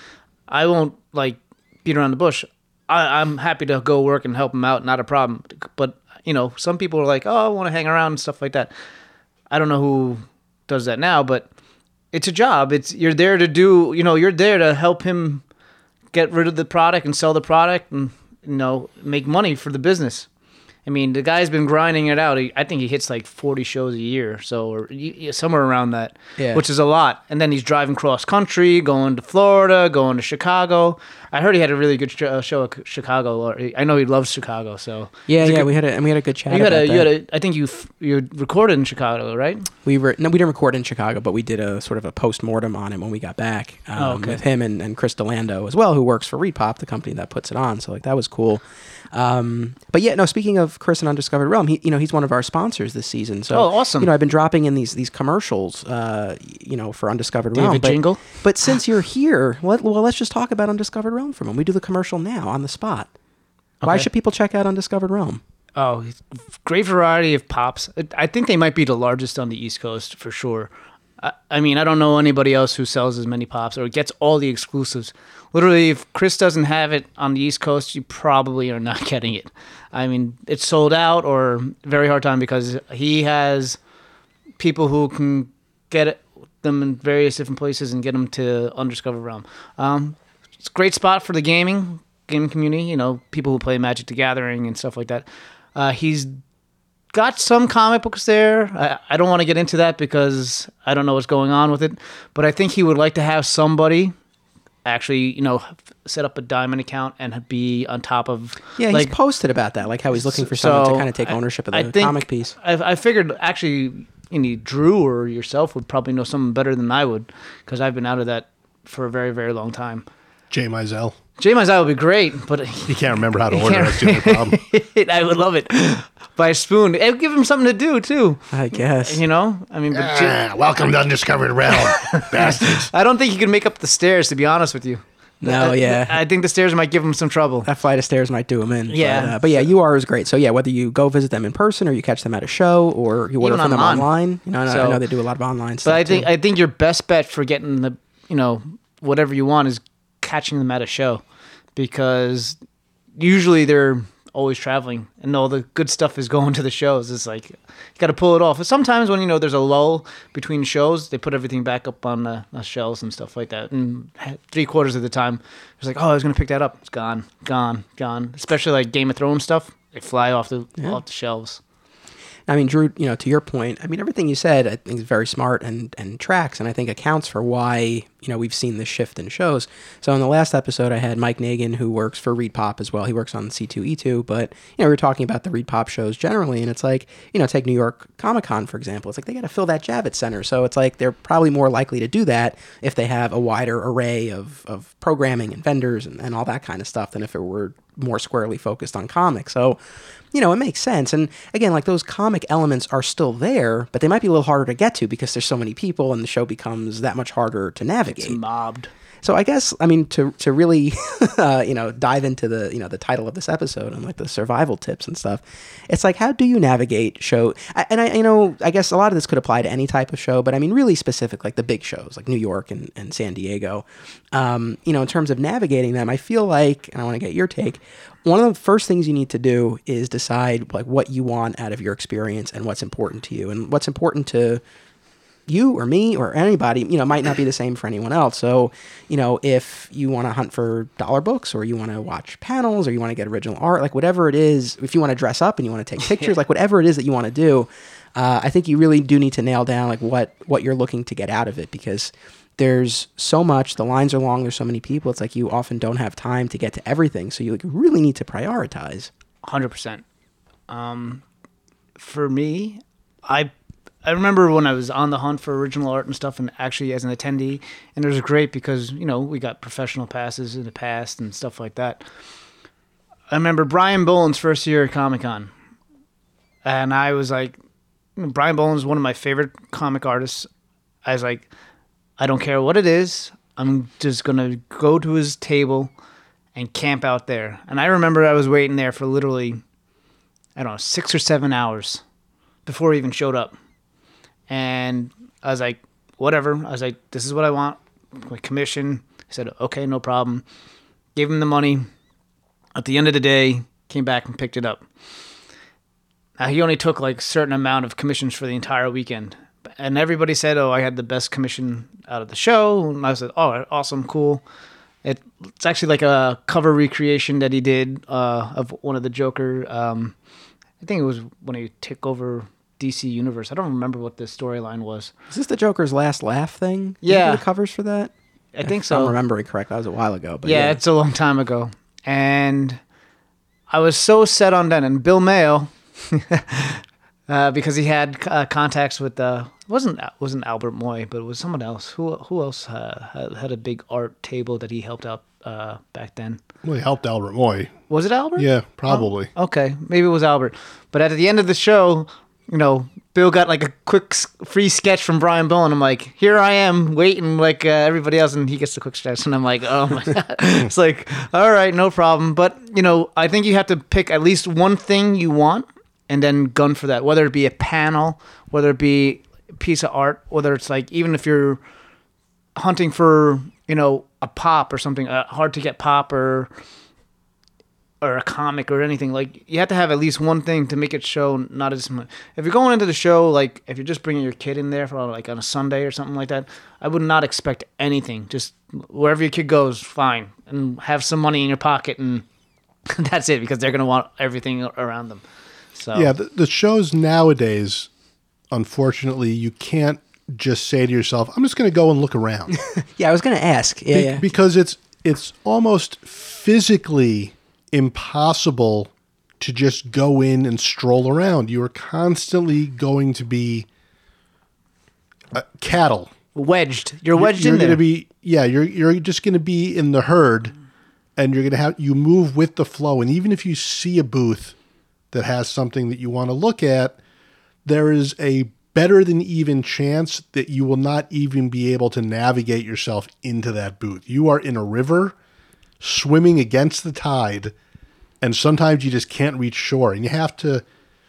S3: I won't like beat around the bush. I, I'm happy to go work and help him out, not a problem. But you know, some people are like, oh, I want to hang around and stuff like that. I don't know who does that now, but it's a job. It's you're there to do. You know, you're there to help him get rid of the product and sell the product and you know make money for the business. I mean, the guy's been grinding it out. He, I think he hits like 40 shows a year, so or y- somewhere around that,
S1: Yeah.
S3: which is a lot. And then he's driving cross country, going to Florida, going to Chicago. I heard he had a really good sh- uh, show at Chicago. I know he loves Chicago, so
S1: yeah, yeah,
S3: good-
S1: we had a and we had a good chat.
S3: you had a you
S1: that.
S3: had a. I think you f- you recorded in Chicago, right?
S1: we were no, we didn't record in Chicago, but we did a sort of a post mortem on it when we got back um,
S3: Oh, okay.
S1: with him and, and Chris Delando as well, who works for ReedPop, the company that puts it on. So like that was cool. Um, but yeah, no. Speaking of Chris and Undiscovered Realm, he, you know, he's one of our sponsors this season. So,
S3: Oh, awesome.
S1: You know, I've been dropping in these these commercials, uh, you know, for Undiscovered
S3: you
S1: Realm. but,
S3: jingle?
S1: But since you're here, let, well, let's just talk about Undiscovered Realm for a moment. We do the commercial now on the spot. Why should people check out Undiscovered Realm?
S3: Oh, great variety of pops. I think they might be the largest on the East Coast for sure. I, I mean, I don't know anybody else who sells as many pops or gets all the exclusives. Literally, if Chris doesn't have it on the East Coast, you probably are not getting it. I mean, it's sold out or very hard time because he has people who can get it, them in various different places and get them to Undiscovered Realm. Um, it's a great spot for the gaming game community. You know, people who play Magic: The Gathering and stuff like that. Uh, he's got some comic books there. I, I don't want to get into that because I don't know what's going on with it. But I think he would like to have somebody actually, you know, set up a diamond account and be on top of.
S1: Yeah,
S3: like,
S1: he's posted about that, like how he's looking for someone to kind of take
S3: I-
S1: ownership of
S3: I
S1: the
S3: think-
S1: comic piece.
S3: I, I figured actually, you know, Drew or yourself would probably know something better than I would because I've been out of that for a very, very long time.
S2: Jay Mizell.
S3: Jay Mizell would be great, but
S2: He can't remember how to order.
S3: can't-
S2: That's the only problem.
S3: I would love it by a spoon. It would give him something to do too.
S1: I guess.
S3: You know, I mean, but Jay-
S2: Ah, welcome to Undiscovered Realm, bastards.
S3: I don't think he can make up the stairs. To be honest with you,
S1: No,
S3: I-
S1: yeah.
S3: I think the stairs might give him some trouble.
S1: that flight of stairs might do them in.
S3: Yeah.
S1: But, uh, but yeah, UR is great. So yeah, whether you go visit them in person or you catch them at a show or you order
S3: Even
S1: from them
S3: online.
S1: online, you know, I know- I
S3: So-
S1: know they do a lot of online stuff.
S3: But I think
S1: too.
S3: I think your best bet for getting the you know whatever you want is catching them at a show, because usually they're always traveling and all the good stuff is going to the shows. It's like you got to pull it off. But Sometimes when you know there's a lull between shows, they put everything back up on the, the shelves and stuff like that. And three quarters of the time, it's like, oh, I was gonna pick that up. It's gone, gone, gone. Especially like Game of Thrones stuff, they fly off the off the shelves.
S1: I mean, Drew, you know, to your point, I mean, everything you said, I think is very smart and, and tracks, and I think accounts for why, you know, we've seen this shift in shows. So in the last episode, I had Mike Negin, who works for Reed Pop as well. He works on C2E2, but, you know, we were talking about the Reed Pop shows generally, and it's like, you know, take New York Comic Con, for example. It's like they got to fill that Javits Center. So it's like they're probably more likely to do that if they have a wider array of, of programming and vendors and, and all that kind of stuff than if it were more squarely focused on comics. So, you know, it makes sense. And again, like those comic elements are still there, but they might be a little harder to get to because there's so many people and the show becomes that much harder to navigate.
S3: Mobbed.
S1: So I guess I mean to to really uh, you know dive into the you know the title of this episode and like the survival tips and stuff. It's like how do you navigate show? And I you know I guess a lot of this could apply to any type of show, but I mean really specific like the big shows like New York and, and San Diego. Um, you know in terms of navigating them, I feel like and I want to get your take. One of the first things you need to do is decide like what you want out of your experience and what's important to you and what's important to you or me or anybody, you know, might not be the same for anyone else. So, you know, if you want to hunt for dollar books or you want to watch panels or you want to get original art, like whatever it is, if you want to dress up and you want to take pictures, like whatever it is that you want to do, uh, I think you really do need to nail down like what what you're looking to get out of it because there's so much the lines are long there's so many people it's like you often don't have time to get to everything so you like, really need to prioritize
S3: Hundred percent. Um, for me, I I remember when I was on the hunt for original art and stuff, and actually as an attendee, and it was great because you know we got professional passes in the past and stuff like that. I remember Brian Bolland's first year at Comic Con, and I was like, Brian Bolland is one of my favorite comic artists. I was like, I don't care what it is. I'm just gonna go to his table and camp out there. And I remember I was waiting there for literally, I don't know, six or seven hours before he even showed up. And I was like, whatever. I was like, this is what I want. My commission. He said, okay, no problem. Gave him the money. At the end of the day, came back and picked it up. Now he only took like a certain amount of commissions for the entire weekend. And everybody said, oh, I had the best commission out of the show. And I said, oh, awesome, cool. It, it's actually like a cover recreation that he did uh, of one of the Joker. Um, I think it was when he took over DC Universe. I don't remember what the storyline was.
S1: is this the joker's last laugh thing Did you do
S3: Yeah.
S1: the covers for that
S3: I think
S1: if i'm
S3: so.
S1: remembering correct that was a while ago but
S3: yeah,
S1: yeah
S3: it's a long time ago. And I was so set on that. And Bill Mayo, uh, because he had uh, contacts with uh, wasn't wasn't Albert Moy, but it was someone else. Who who else uh, had, had a big art table that he helped out uh, back then?
S2: Well, he helped Albert Moy.
S3: Was it Albert?
S2: Yeah, probably.
S3: Okay, maybe it was Albert. But at the end of the show, you know, Bill got like a quick free sketch from Brian Bolland. I'm like, here I am waiting like uh, everybody else, and he gets the quick sketch, and I'm like, oh my god, it's like, all right, no problem. But you know, I think you have to pick at least one thing you want, and then gun for that. Whether it be a panel, whether it be a piece of art, whether it's like even if you're hunting for you know a pop or something, a hard to get pop or or a comic or anything like you have to have at least one thing to make it show not as much. If you're going into the show like if you're just bringing your kid in there for like on a sunday or something like that i would not expect anything. Just wherever your kid goes fine. And have some money in your pocket and that's it because they're going to want everything around them. So
S2: Yeah, the, the shows nowadays, unfortunately, you can't just say to yourself, "I'm just going to go and look around,"
S1: Yeah, I was going to ask. Yeah,
S2: Be-
S1: yeah.
S2: because it's it's almost physically impossible to just go in and stroll around. You are constantly going to be uh, cattle.
S3: wedged you're wedged
S2: you're
S3: in there
S2: be yeah. You're you're just going to be in the herd, and you're going to have you move with the flow. And even if you see a booth that has something that you want to look at, there is a better than even chance that you will not even be able to navigate yourself into that booth. You are in a river swimming against the tide, and sometimes you just can't reach shore, and you have to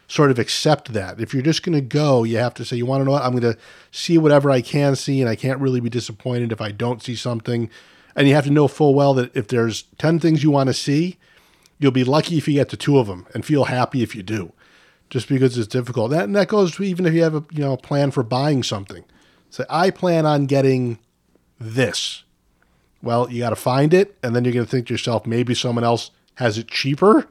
S2: sort of accept that. If you're just going to go, you have to say, you want to know what? I'm going to see whatever I can see, and I can't really be disappointed if I don't see something. And you have to know full well that if there's 10 things you want to see, you'll be lucky if you get to two of them and feel happy if you do just because it's difficult. That and that goes even if you have a you know plan for buying something. Say I plan on getting this. Well, you got to find it, and then you're going to think to yourself, maybe someone else has it cheaper,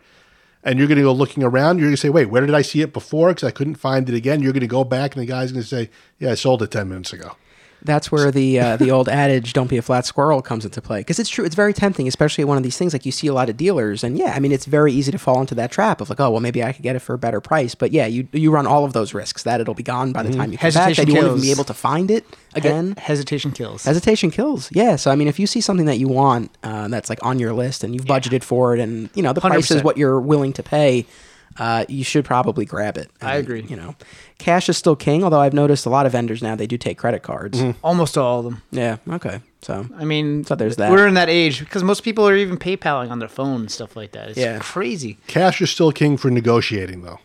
S2: and you're going to go looking around. You're going to say, wait, where did I see it before? Because I couldn't find it again. You're going to go back, and the guy's going to say, yeah, I sold it ten minutes ago.
S1: That's where the uh, the old adage "Don't be a flat squirrel" comes into play because it's true. It's very tempting, especially at one of these things. Like you see a lot of dealers, and yeah, I mean, it's very easy to fall into that trap of like, oh, well, maybe I could get it for a better price. But yeah, you you run all of those risks that it'll be gone by the time you come back.
S3: Hesitation
S1: That you won't even be able to find it again.
S3: He- hesitation kills
S1: Hesitation kills. Yeah. So I mean, if you see something that you want uh, that's like on your list and you've budgeted for it, and you know the price is what you're willing to pay, uh, you should probably grab it.
S3: I agree.
S1: You know, cash is still king. Although I've noticed a lot of vendors now they do take credit cards.
S3: almost all of them
S1: Yeah. Okay. So
S3: I mean,
S1: So there's that.
S3: We're in that age because most people are even PayPaling on their phone and stuff like that. It's
S1: Yeah.
S3: crazy.
S2: Cash is still king for negotiating, though.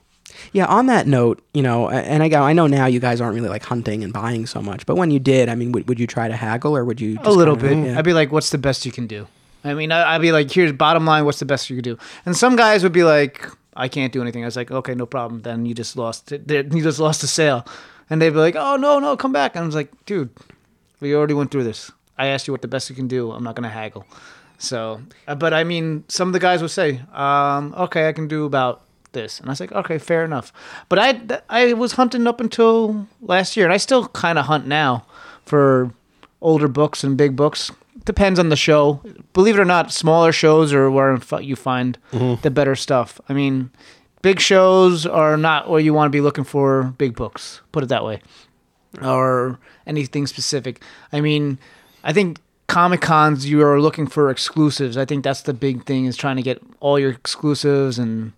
S1: yeah. On that note, you know, and I go, I know now you guys aren't really like hunting and buying so much, but when you did, I mean, would, would you try to haggle or would you?
S3: a little
S1: kinda-
S3: bit.
S1: Yeah.
S3: I'd be like, "What's the best you can do?" I mean, I, I'd be like, "Here's bottom line. What's the best you could do?" And some guys would be like, "I can't do anything." I was like, "Okay, no problem. Then you just lost. You just lost the sale." And they'd be like, "Oh no, no, come back." And I was like, "Dude, we already went through this. I asked you what the best you can do. I'm not gonna haggle." So, uh, but I mean, some of the guys would say, um, "Okay, I can do about." This and I was like, okay, fair enough. But I I was hunting up until last year, and I still kind of hunt now for older books and big books. Depends on the show. Believe it or not, smaller shows are where you find mm-hmm. the better stuff. I mean, big shows are not where you want to be looking for big books. Put it that way, or anything specific. I mean, I think Comic Cons you are looking for exclusives. I think that's the big thing is trying to get all your exclusives and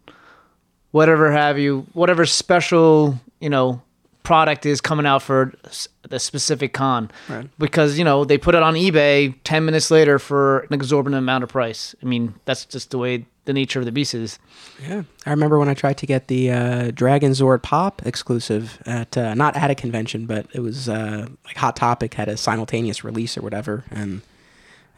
S3: whatever have you, whatever special you know product is coming out for the specific con
S1: Right.
S3: because you know they put it on ebay 10 minutes later for an exorbitant amount of price i mean that's just the way the nature of the beast is
S1: Yeah, I remember when I tried to get the uh, Dragonzord Pop exclusive at uh, not at a convention, but it was uh, like Hot Topic had a simultaneous release or whatever, and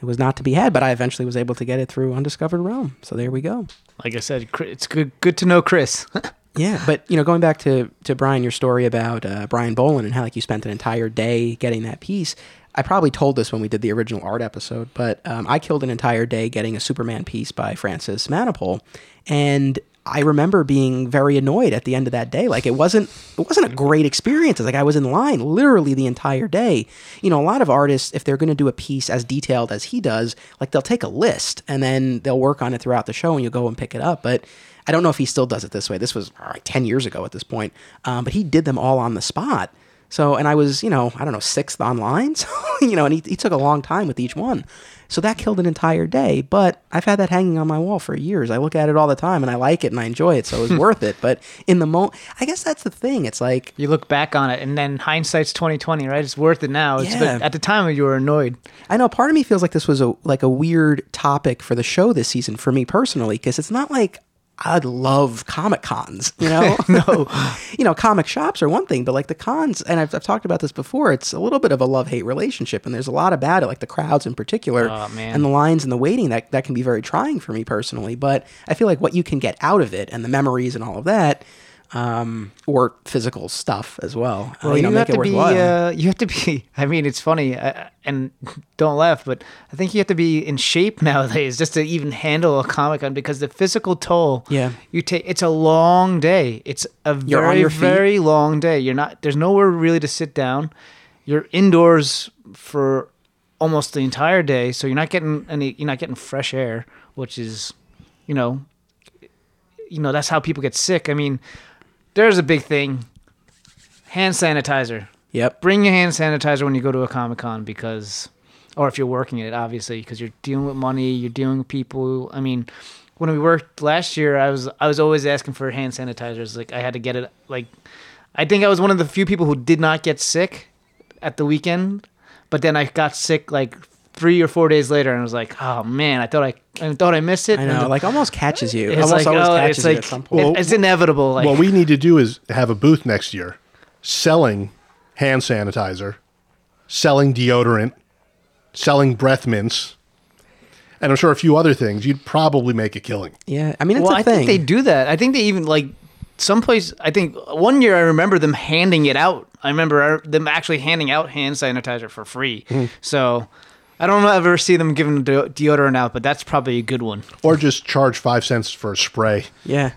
S1: it was not to be had. But I eventually was able to get it through Undiscovered Realm. So there we go.
S3: like i said it's good good to know chris
S1: Yeah, but you know, going back to to Brian, your story about uh, Brian Bolland and how like you spent an entire day getting that piece. I probably told this when we did the original art episode, but um, I killed an entire day getting a Superman piece by Francis Manapul, and I remember being very annoyed at the end of that day. Like it wasn't it wasn't a great experience. Like I was in line literally the entire day. You know, a lot of artists, if they're going to do a piece as detailed as he does, like they'll take a list and then they'll work on it throughout the show, and you'll go and pick it up. But I don't know if he still does it this way. This was uh, like 10 years ago at this point. Um, but he did them all on the spot. So, and I was, you know, I don't know, sixth online. So, you know, and he, he took a long time with each one. So that killed an entire day. But I've had that hanging on my wall for years. I look at it all the time and I like it and I enjoy it. So it was worth it. But in the moment, I guess that's the thing. It's like,
S3: You look back on it, and then hindsight's twenty twenty, right? It's worth it now. It's,
S1: Yeah.
S3: at the time, you were annoyed.
S1: I know part of me feels like this was a like a weird topic for the show this season for me personally because it's not like I love comic cons, you know. no, you know, comic shops are one thing, but like the cons, and I've, I've talked about this before. It's a little bit of a love hate relationship, and there's a lot about it, like the crowds in particular,
S3: Oh,
S1: and the lines and the waiting that that can be very trying for me personally. But I feel like what you can get out of it and the memories and all of that. Um, or physical stuff as well. uh,
S3: Well, you,
S1: know,
S3: have
S1: make it
S3: to be. Uh, you have to be. I mean, it's funny, uh, and don't laugh, but I think you have to be in shape nowadays just to even handle a comic con because the physical toll.
S1: Yeah.
S3: You take. It's a long day. It's a
S1: You're
S3: very very long day. You're not. There's nowhere really to sit down. You're indoors for almost the entire day, so you're not getting any. You're not getting fresh air, which is, you know, you know that's how people get sick. I mean, there's a big thing. Hand sanitizer
S1: Yep.
S3: bring your hand sanitizer when you go to a comic con because or if you're working at it obviously because you're dealing with money you're dealing with people i mean when we worked last year i was i was always asking for hand sanitizers like i had to get it like i think i was one of the few people who did not get sick at the weekend but then i got sick like three or four days later and i was like oh man i thought i, I thought i missed it
S1: I know,
S3: And
S1: like almost catches you.
S3: it's
S1: almost
S3: like,
S1: always
S3: oh,
S1: catches
S3: it's
S1: you
S3: like
S1: at some point.
S3: it- it's inevitable like
S2: what we need to do is have a booth next year selling hand sanitizer, selling deodorant, selling breath mints, and I'm sure a few other things. You'd probably make a killing.
S1: Yeah, I mean it's
S3: well,
S1: a
S3: I
S1: thing.
S3: think they do that. I think they even like someplace. I think one year I remember them handing it out. I remember uh, them actually handing out hand sanitizer for free.
S1: Mm-hmm.
S3: So I don't ever see them giving de- deodorant out, but that's probably a good one.
S2: Or just charge five cents for a spray.
S1: yeah.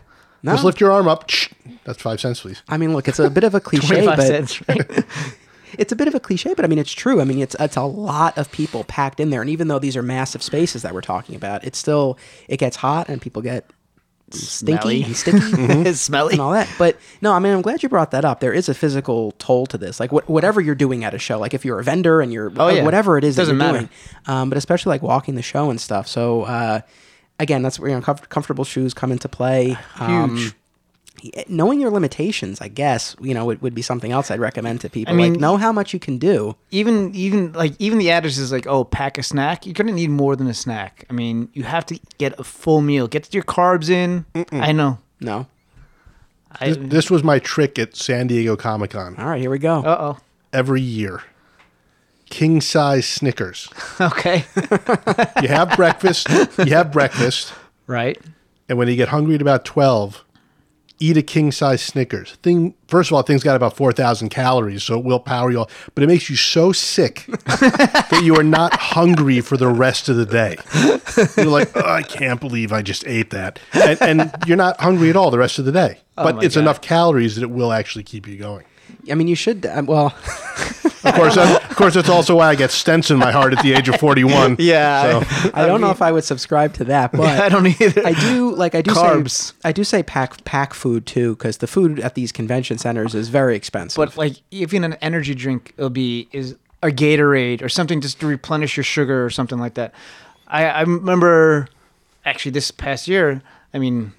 S1: No,
S2: Just lift your arm up. That's five cents, please.
S1: I mean, look, it's a bit of a cliche, but
S3: cents, right?
S1: it's a bit of a cliche, but I mean, it's true. I mean, it's it's a lot of people packed in there, and even though these are massive spaces that we're talking about, it's still it gets hot and people get stinky
S3: Smelly.
S1: and sticky.
S3: it's smelly.
S1: and all that. But no, I mean, I'm glad you brought that up. There is a physical toll to this. Like what, whatever you're doing at a show, like if you're a vendor and you're
S3: Oh,
S1: uh,
S3: yeah.
S1: whatever it is
S3: Doesn't
S1: that you're
S3: matter.
S1: doing, um, but especially like walking the show and stuff. So uh, again, that's where you know, comf- comfortable shoes come into play. Um,
S3: Huge.
S1: Eh, knowing your limitations, I guess, you know, it would be something else I'd recommend to people.
S3: I mean-
S1: like know how much you can do.
S3: even even like even the adage is like oh pack a snack you're gonna need more than a snack i mean you have to get a full meal get your carbs in i know
S1: No.
S3: I,
S2: This, this was my trick at San Diego Comic Con
S1: All right, here we go.
S3: uh-oh
S2: every year. King size Snickers.
S3: okay
S2: You have breakfast. You have breakfast.
S3: right
S2: And when you get hungry at about 12, eat a king size Snickers. Thing first of all, thing's got about 4,000 calories, so it will power you all, but it makes you so sick that you are not hungry for the rest of the day. You're like, "Oh, I can't believe I just ate that. And, and you're not hungry at all the rest of the day. Oh but
S3: my
S2: it's
S3: God.
S2: enough calories that it will actually keep you going.
S1: I mean, you should. Um, well,
S2: Of course, that, of course, that's also why I get stents in my heart at the age of 41.
S3: Yeah.
S2: So,
S1: I don't know if I would subscribe to that, but
S3: i don't either
S1: I do like I do
S3: Carbs.
S1: say I do say pack pack food too because the food at these convention centers is very expensive.
S3: but like even an energy drink it'll be is a gatorade or something just to replenish your sugar or something like that i i remember actually this past year i mean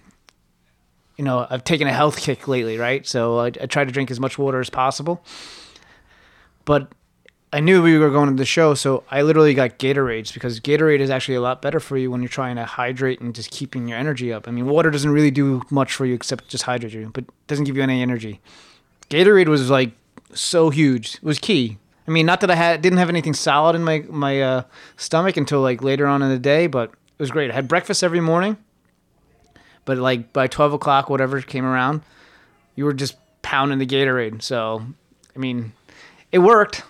S3: you know i've taken a health kick lately right so i, I try to drink as much water as possible but I knew we were going to the show, so I literally got Gatorades because Gatorade is actually a lot better for you when you're trying to hydrate and just keeping your energy up. I mean, water doesn't really do much for you except just hydrate you, but doesn't give you any energy. Gatorade was like so huge. It was key. I mean, not that I had didn't have anything solid in my my uh, stomach until like later on in the day, but it was great. I had breakfast every morning, but like by twelve o'clock, whatever came around, you were just pounding the Gatorade. So, I mean, it worked,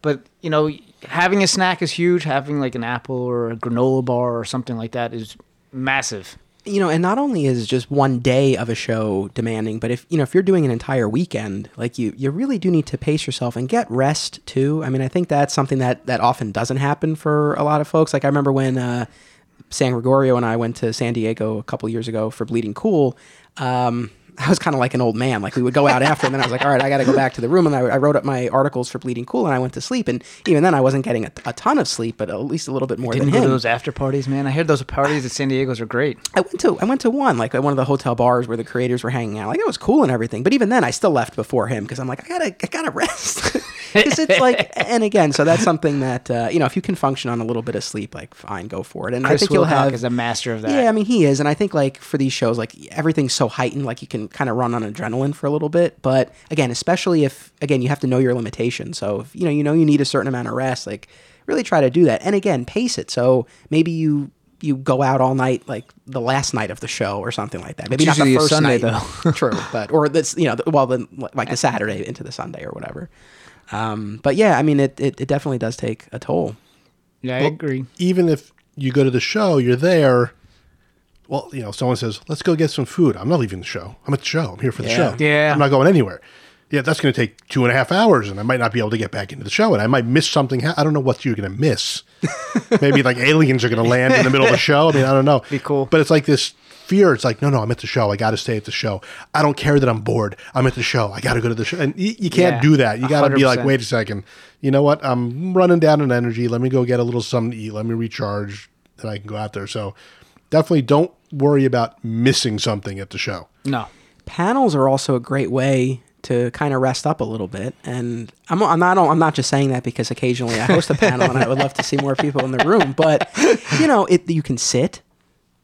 S3: but you know, having a snack is huge. Having like an apple or a granola bar or something like that is massive.
S1: you know, and not only is just one day of a show demanding, but if you know if you're doing an entire weekend, like you, you really do need to pace yourself and get rest too. I mean, I think that's something that that often doesn't happen for a lot of folks. Like I remember when uh, San Gregorio and I went to San Diego a couple years ago for Bleeding Cool, um, I was kind of like an old man. Like we would go out after, and then I was like, all right, I got to go back to the room. And I, I wrote up my articles for Bleeding Cool, and I went to sleep. And even then, I wasn't getting a, a ton of sleep, but at least a little bit more
S3: Didn't
S1: than
S3: go to those after parties, man. I heard those parties at San Diego's are great.
S1: I went to I went to one like one of the hotel bars where the creators were hanging out. Like it was cool and everything, but even then, I still left before him because I'm like, I gotta I gotta rest. Because it's like, and again, so that's something that uh, you know, if you can function on a little bit of sleep, like fine, go for it. And I
S3: Chris
S1: think you'll have
S3: is a master of that.
S1: yeah, I mean he is, and I think like for these shows, like everything's so heightened, like you can kind of run on adrenaline for a little bit. But again, especially if again you have to know your limitations. So if you know you know you need a certain amount of rest, like really try to do that. And again, pace it. So maybe you you go out all night, like the last night of the show or something like that. Maybe not the first
S3: Sunday,
S1: night,
S3: though.
S1: True, but or this you know the, well then like the Saturday into the Sunday or whatever. Um, but yeah, I mean it, it it definitely does take a toll.
S3: Yeah, I agree.
S2: even if you go to the show, you're there. Well, you know, someone says, "Let's go get some food." I'm not leaving the show. I'm at the show. I'm here for the
S1: Yeah.
S2: show.
S3: Yeah.
S2: I'm not going anywhere. Yeah, that's going to take two and a half hours, and I might not be able to get back into the show, and I might miss something. I don't know what you're going to miss. Maybe like aliens are going to land in the middle of the show. I mean, I don't know.
S3: Be cool.
S2: But it's like this fear. It's like, no, no, I'm at the show. I got to stay at the show. I don't care that I'm bored. I'm at the show. I got to go to the show. And you, you can't
S3: Yeah,
S2: do that. You got to be like, wait a second. You know what? I'm running down on energy. Let me go get a little something to eat. Let me recharge, and I can go out there. So definitely don't worry about missing something at the show.
S3: No.
S1: panels are also a great way to kind of rest up a little bit. And I'm, I'm not I'm not just saying that because occasionally I host a panel and I would love to see more people in the room. But you know, it you can sit,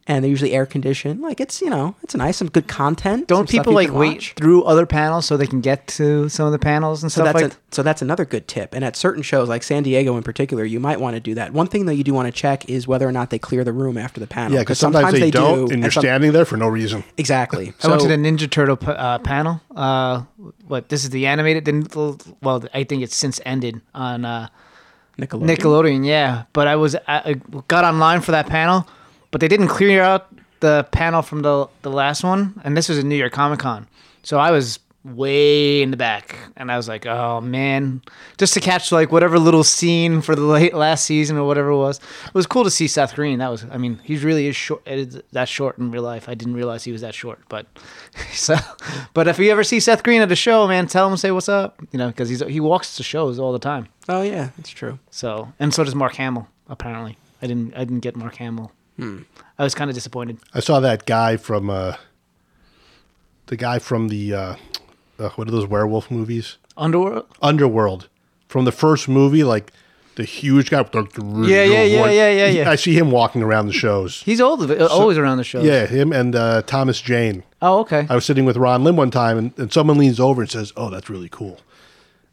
S1: and they're usually air conditioned. Like it's you know it's nice, some good content.
S3: Don't people like wait
S1: watch.
S3: through other panels so they can get to some of the panels and
S1: So
S3: stuff
S1: that's
S3: like?
S1: a, so that's another good tip. And at certain shows like San Diego in particular, you might want to do that. One thing that you do want to check is whether or not they clear the room after the panel.
S2: Yeah, because sometimes, they, don't,
S1: do,
S2: and you're
S1: some-
S2: standing there for no reason.
S1: exactly.
S3: I went to the Ninja Turtle pa- uh, panel. Uh, what this is the animated? The, well, I think it's since ended on uh,
S1: Nickelodeon.
S3: Nickelodeon. Yeah, but I was I I got online for that panel, but they didn't clear out the panel from the the last one, and this was at New York Comic Con, so I was way in the back, and I was like, oh man, just to catch like whatever little scene for the late last season or whatever it was. It was cool to see Seth Green. That was, I mean, he really is short. is That short in real life. I didn't realize he was that short, but so, but if you ever see Seth Green at a show, man, tell him say what's up, you know, because he's he walks to shows all the time.
S1: Oh yeah, that's true.
S3: So and so does Mark Hamill. Apparently, I didn't I didn't get Mark Hamill. I was kind of disappointed.
S2: I saw that guy from uh, the guy from the uh, uh, what are those werewolf movies?
S3: Underworld.
S2: Underworld. From the first movie, like the huge guy. With the
S3: Yeah, yeah, yeah, yeah, yeah, yeah.
S2: I see him walking around the shows.
S3: He's old, always around the show.
S2: Yeah, him and uh, Thomas Jane.
S3: Oh, okay.
S2: I was sitting with Ron Lim one time, and, and someone leans over and says, "Oh, that's really cool."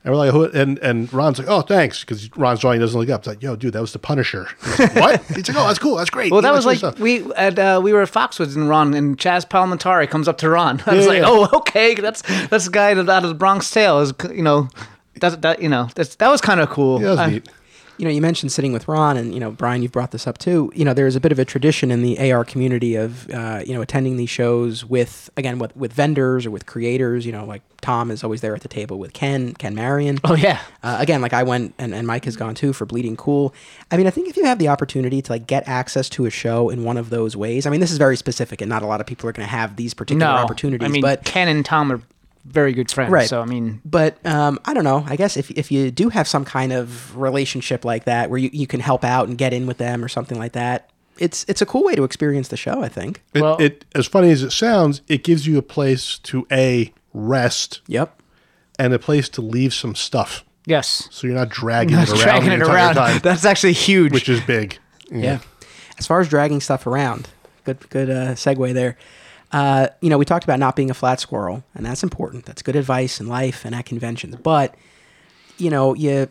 S2: And we're like, Who? and and Ron's like, "Oh, thanks," because Ron's drawing doesn't look up. It's like, "Yo, dude, that was the Punisher." He's like, what? He's like, "Oh, that's cool. That's great."
S3: well, that was like
S2: stuff."
S3: we at uh, we were at Foxwoods and Ron and Chazz Palminteri comes up to Ron. I was
S2: Yeah,
S3: like,
S2: yeah.
S3: oh, okay, that's that's the guy that out of the Bronx Tale is you know, that that you know that's that was kind of cool.
S2: Yeah, that was
S3: Uh,
S2: neat.
S1: You know, you mentioned sitting with Ron, and you know, Brian, you've brought this up too. You know, there's a bit of a tradition in the AR community of uh, you know attending these shows with again with with vendors or with creators. You know, like Tom is always there at the table with Ken, Ken Marion.
S3: Oh yeah.
S1: Uh, again, like I went and, and Mike has gone too for Bleeding Cool. I mean, I think if you have the opportunity to like get access to a show in one of those ways, I mean, this is very specific, and not a lot of people are going to have these particular
S3: No
S1: opportunities.
S3: I mean,
S1: but
S3: Ken and Tom are very good friends.
S1: Right.
S3: So I mean,
S1: but um, I don't know. I guess if, if you do have some kind of relationship like that where you, you can help out and get in with them or something like that, it's it's a cool way to experience the show. I think.
S2: It,
S3: Well-
S2: it as funny as it sounds, it gives you a place to a rest
S1: Yep.
S2: and a place to leave some stuff,
S3: yes.
S2: so you're not dragging
S3: Not
S2: it around
S3: dragging it around.
S2: time,
S3: That's actually huge.
S2: which is big.
S1: Yeah. As far as dragging stuff around, good good uh, segue there. Uh, you know, we talked about not being a flat squirrel, and that's important. That's good advice in life and at conventions. But you know, you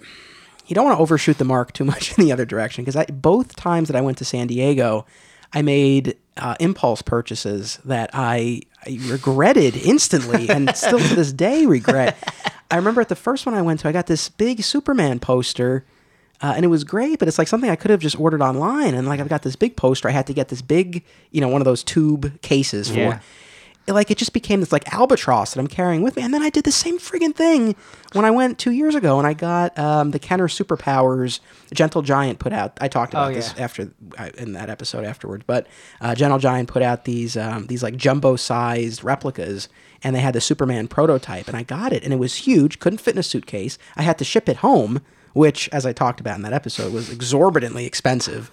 S1: you don't want to overshoot the mark too much in the other direction because both times that I went to San Diego, I made uh, impulse purchases that I, I regretted instantly, and still to this day regret. I remember at the first one I went to, I got this big Superman poster. Uh, and it was great, but it's like something I could have just ordered online. And like I've got this big poster, I had to get this big, you know, one of those tube cases for.
S3: Yeah.
S1: like it just became this like albatross that I'm carrying with me. And then I did the same friggin' thing when I went two years ago and I got um, the Kenner Superpowers Gentle Giant put out. I talked about
S3: Oh,
S1: this after uh, in that episode afterwards, but uh, Gentle Giant put out these um, these like jumbo sized replicas. And they had the Superman prototype, and I got it, and it was huge. Couldn't fit in a suitcase. I had to ship it home, which, as I talked about in that episode, was exorbitantly expensive.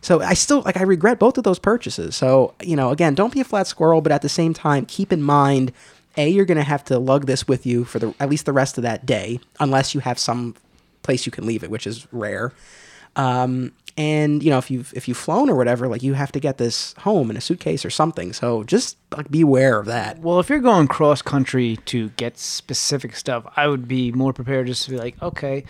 S1: So I still like I regret both of those purchases. So, you know, again, don't be a flat squirrel, but at the same time, keep in mind A, you're gonna have to lug this with you for the at least the rest of that day, unless you have some place you can leave it, which is rare. Um, and you know, if you've if you've flown or whatever, like you have to get this home in a suitcase or something. So just like be aware of that.
S3: Well, if you're going cross country to get specific stuff, I would be more prepared just to be like, okay,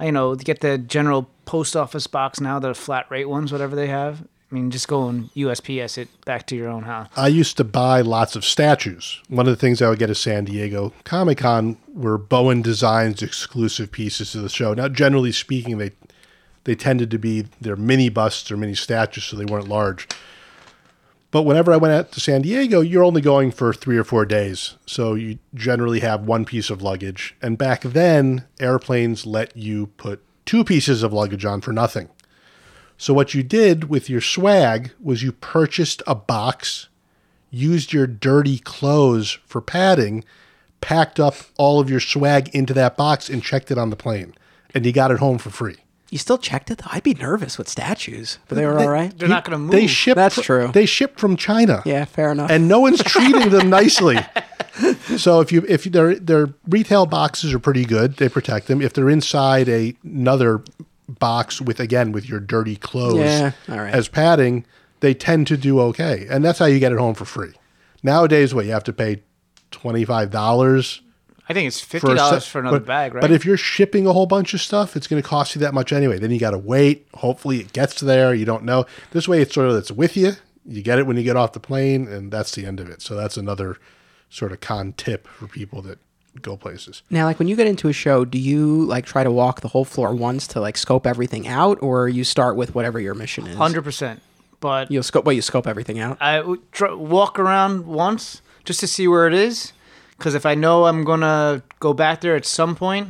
S3: you know, get the general post office box now, the flat rate ones, whatever they have. I mean, just go and USPS it back to your own house.
S2: I used to buy lots of statues. One of the things I would get at San Diego Comic Con were Bowen Designs exclusive pieces to the show. Now, generally speaking, they they tended to be their mini busts or mini statues, so they weren't large. But whenever I went out to San Diego, you're only going for three or four days, so you generally have one piece of luggage. And back then, airplanes let you put two pieces of luggage on for nothing. So what you did with your swag was you purchased a box, used your dirty clothes for padding, packed up all of your swag into that box and checked it on the plane. And you got it home for free.
S1: You still checked it though? I'd be nervous with statues, but they were all right.
S3: They're not going to move.
S2: They ship
S1: That's
S2: fr-
S1: true.
S2: They ship from China.
S1: Yeah, fair enough.
S2: And no one's treating them nicely. So if you if their their retail boxes are pretty good, they protect them. If they're inside a, another box with again with your dirty clothes
S1: Yeah, all right.
S2: as padding, they tend to do okay. And that's how you get it home for free. Nowadays, what you have to pay twenty five dollars
S3: I think it's fifty dollars
S2: se-
S3: for another
S2: but,
S3: bag, right?
S2: But if you're shipping a whole bunch of stuff, it's going to cost you that much anyway. Then you got to wait. Hopefully, it gets there. You don't know. This way, it's sort of it's with you. You get it when you get off the plane, and that's the end of it. So that's another sort of con tip for people that go places.
S1: Now, like when you get into a show, do you like try to walk the whole floor once to like scope everything out, or you start with whatever your mission is?
S3: hundred percent. But
S1: You'll scope. Well, you scope everything out.
S3: I tr- walk around once just to see where it is, because if I know I'm gonna go back there at some point,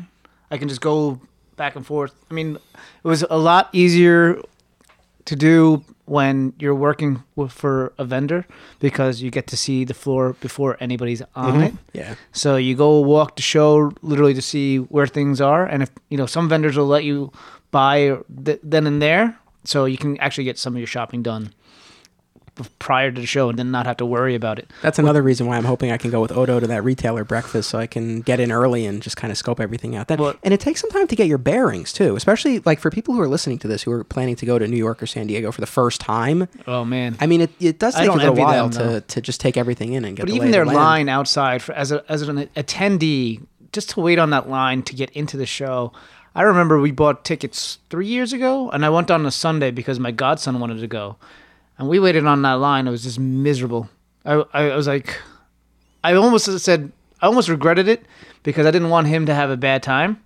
S3: I can just go back and forth. I mean, it was a lot easier to do when you're working with, for a vendor because you get to see the floor before anybody's on mm-hmm. it.
S1: Yeah.
S3: So you go walk the show literally to see where things are, and if you know some vendors will let you buy th- then and there, so you can actually get some of your shopping done prior to the show and then not have to worry about it.
S1: That's another reason why I'm hoping I can go with Odo to that retailer breakfast so I can get in early and just kind of scope everything out. That,
S3: Well-
S1: and it takes some time to get your bearings too, especially like for people who are listening to this who are planning to go to New York or San Diego for the first time.
S3: Oh man!
S1: I mean, it, it does take a little while
S3: them,
S1: to, to just take everything in and get
S3: but
S1: the
S3: even their
S1: of the land.
S3: line outside for as a as an attendee, just to wait on that line to get into the show. I remember we bought tickets three years ago, and I went on a Sunday because my godson wanted to go, and we waited on that line. It was just miserable. I I, was like, I almost said I almost regretted it because I didn't want him to have a bad time.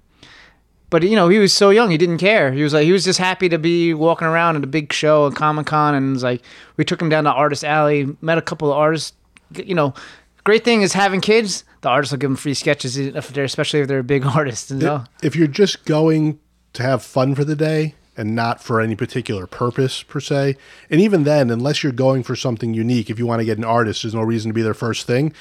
S3: But you know, he was so young; he didn't care. He was like, he was just happy to be walking around at a big show at Comic Con, and it was like, we took him down to Artist Alley, met a couple of artists. You know, great thing is having kids. The artists will give them free sketches if they're, especially if they're a big artist. You know?
S2: If you're just going to have fun for the day and not for any particular purpose per se, and even then, unless you're going for something unique, if you want to get an artist, there's no reason to be their first thing.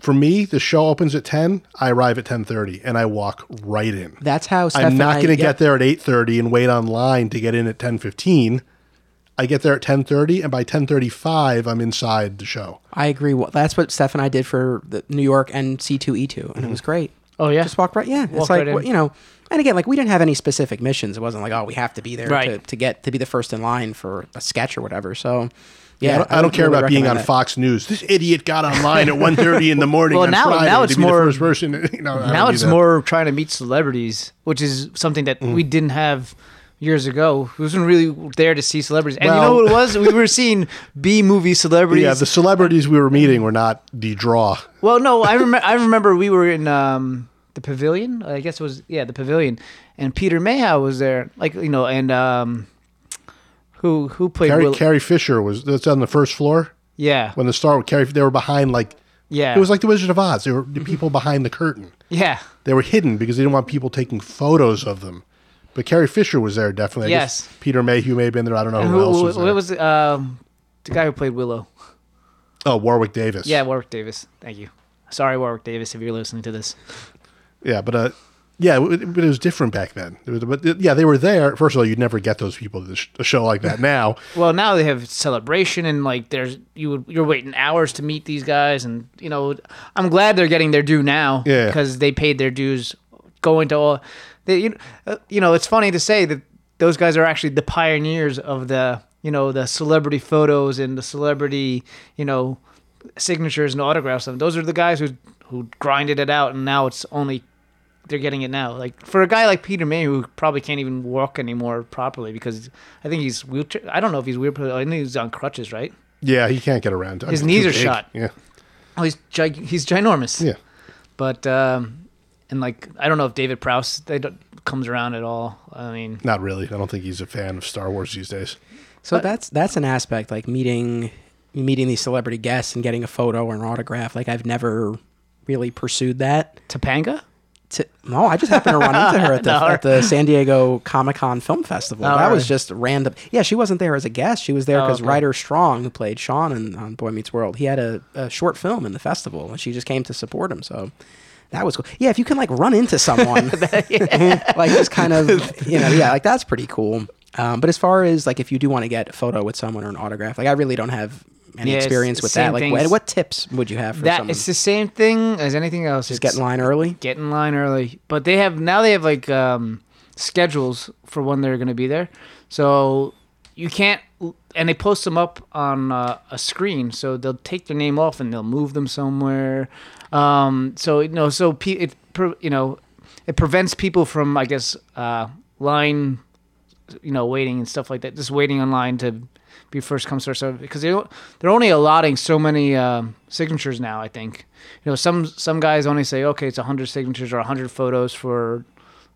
S2: For me, the show opens at 10, I arrive at 10:30 and I walk right in.
S1: That's how Steph
S2: I'm not going to
S1: yeah.
S2: get there at 8:30 and wait online to get in at 10:15. I get there at 10:30 and by 10:35 I'm inside the show.
S1: I agree. Well, that's what Steph and I did for the New York and C2E2, and it mm-hmm. was great.
S3: Oh yeah,
S1: Just walk right. Yeah, it's like
S3: right in.
S1: you know. And again, like we didn't have any specific missions. It wasn't like oh we have to be there
S3: Right.
S1: to, to get to be the first in line for a sketch or whatever. So
S2: Yeah,
S1: yeah,
S2: I don't, I don't care
S1: really
S2: about being on
S1: that.
S2: Fox News. This idiot got online at 1:30 in the morning
S3: Well,
S2: on
S3: now-
S2: Friday
S3: now it's
S2: be
S3: more-
S2: first person. You know,
S3: now it's more trying to meet celebrities, which is something that we didn't have years ago. We wasn't really there to see celebrities. And you know
S2: Well-
S3: what it was? We were seeing B movie celebrities.
S2: Yeah, the celebrities we were meeting were not the draw.
S3: Well, no, I remember. I remember we were in um, the pavilion. I guess it was yeah, the pavilion, and Peter Mayhew was there. Like you know, and um, who who played
S2: Carrie,
S3: Will?
S2: Carrie Fisher was that's on the first floor
S3: yeah,
S2: when the star with Carrie they were behind like
S3: Yeah.
S2: It was like the Wizard of Oz. They were the people behind the curtain.
S3: Yeah.
S2: They were hidden because they didn't want people taking photos of them. But Carrie Fisher was there definitely. I
S3: Yes.
S2: Peter Mayhew may have been there. I don't know who,
S3: who,
S2: else was there.
S3: what was um, the guy who played Willow?
S2: oh, Warwick Davis.
S3: Yeah, Warwick Davis. Thank you. Sorry, Warwick Davis, if you're listening to this.
S2: Yeah, but uh, yeah, it, but it was different back then. Was, but yeah, they were there. First of all, you'd never get those people to sh- a show like that now.
S3: Well, now they have celebration and like there's you would you're waiting hours to meet these guys and you know I'm glad they're getting their due now
S2: Yeah.
S3: because they paid their dues going to all they you, uh, you know it's funny to say that those guys are actually the pioneers of the you know the celebrity photos and the celebrity you know signatures and autographs and those are the guys who who grinded it out and now it's only they're getting it now. Like for a guy like Peter May, who probably can't even walk anymore properly because I think he's wheelchair. I don't know if he's wheelchair. I think he's on crutches, right?
S2: Yeah, he can't get around.
S3: His
S2: Too
S3: knees are
S2: big.
S3: shot.
S2: Yeah,
S3: Oh, he's gig- he's ginormous.
S2: yeah.
S3: But um, and like I don't know if David Prowse they don't, comes around at all. I mean,
S2: Not really. I don't think he's a fan of Star Wars these days.
S1: So that's that's an aspect like meeting meeting these celebrity guests and getting a photo or an autograph. Like I've never really pursued that.
S3: Topanga.
S1: To, no, I just happened to run into her at the,
S3: No.
S1: at the San Diego Comic Con Film Festival.
S3: Oh,
S1: that was just random. Yeah, she wasn't there as a guest. She was there
S3: Oh,
S1: because
S3: okay.
S1: Ryder Strong, who played Sean in, on Boy Meets World, he had a, a short film in the festival, and she just came to support him. So that was cool. Yeah, if you can like run into someone, like just kind of you know, yeah, like that's pretty cool. Um, but as far as like if you do want to get a photo with someone or an autograph, like I really don't have any
S3: Yeah,
S1: experience with that. Like what, what tips would you have for
S3: That
S1: someone?
S3: it's the same thing as anything else.
S1: just
S3: it's,
S1: get in line early.
S3: get in line early. But they have now they have like um, schedules for when they're going to be there, so you can't. And they post them up on uh, a screen, so they'll take their name off and they'll move them somewhere. Um, so you know, so pe- it you know it prevents people from I guess uh, line you know waiting and stuff like that just waiting online to be first come first served because they they're only allotting so many um, signatures now i think. You know some some guys only say okay it's 100 signatures or 100 photos for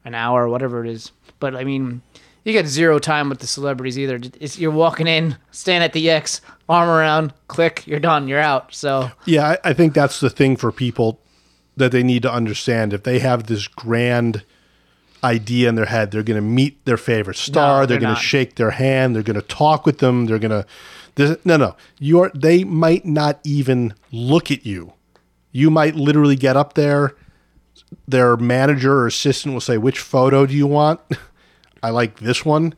S3: an hour or whatever it is. But i mean you get zero time with the celebrities either. It's, you're walking in stand at the x arm around click you're done you're out. So
S2: Yeah, I, I think that's the thing for people that they need to understand. If they have this grand idea in their head, they're going to meet their favorite star.
S3: No,
S2: they're
S3: they're
S2: going to shake their hand. They're going to talk with them. They're going to. No, no. You're. They might not even look at you. You might literally get up there. Their manager or assistant will say, "Which photo do you want?" I like this one.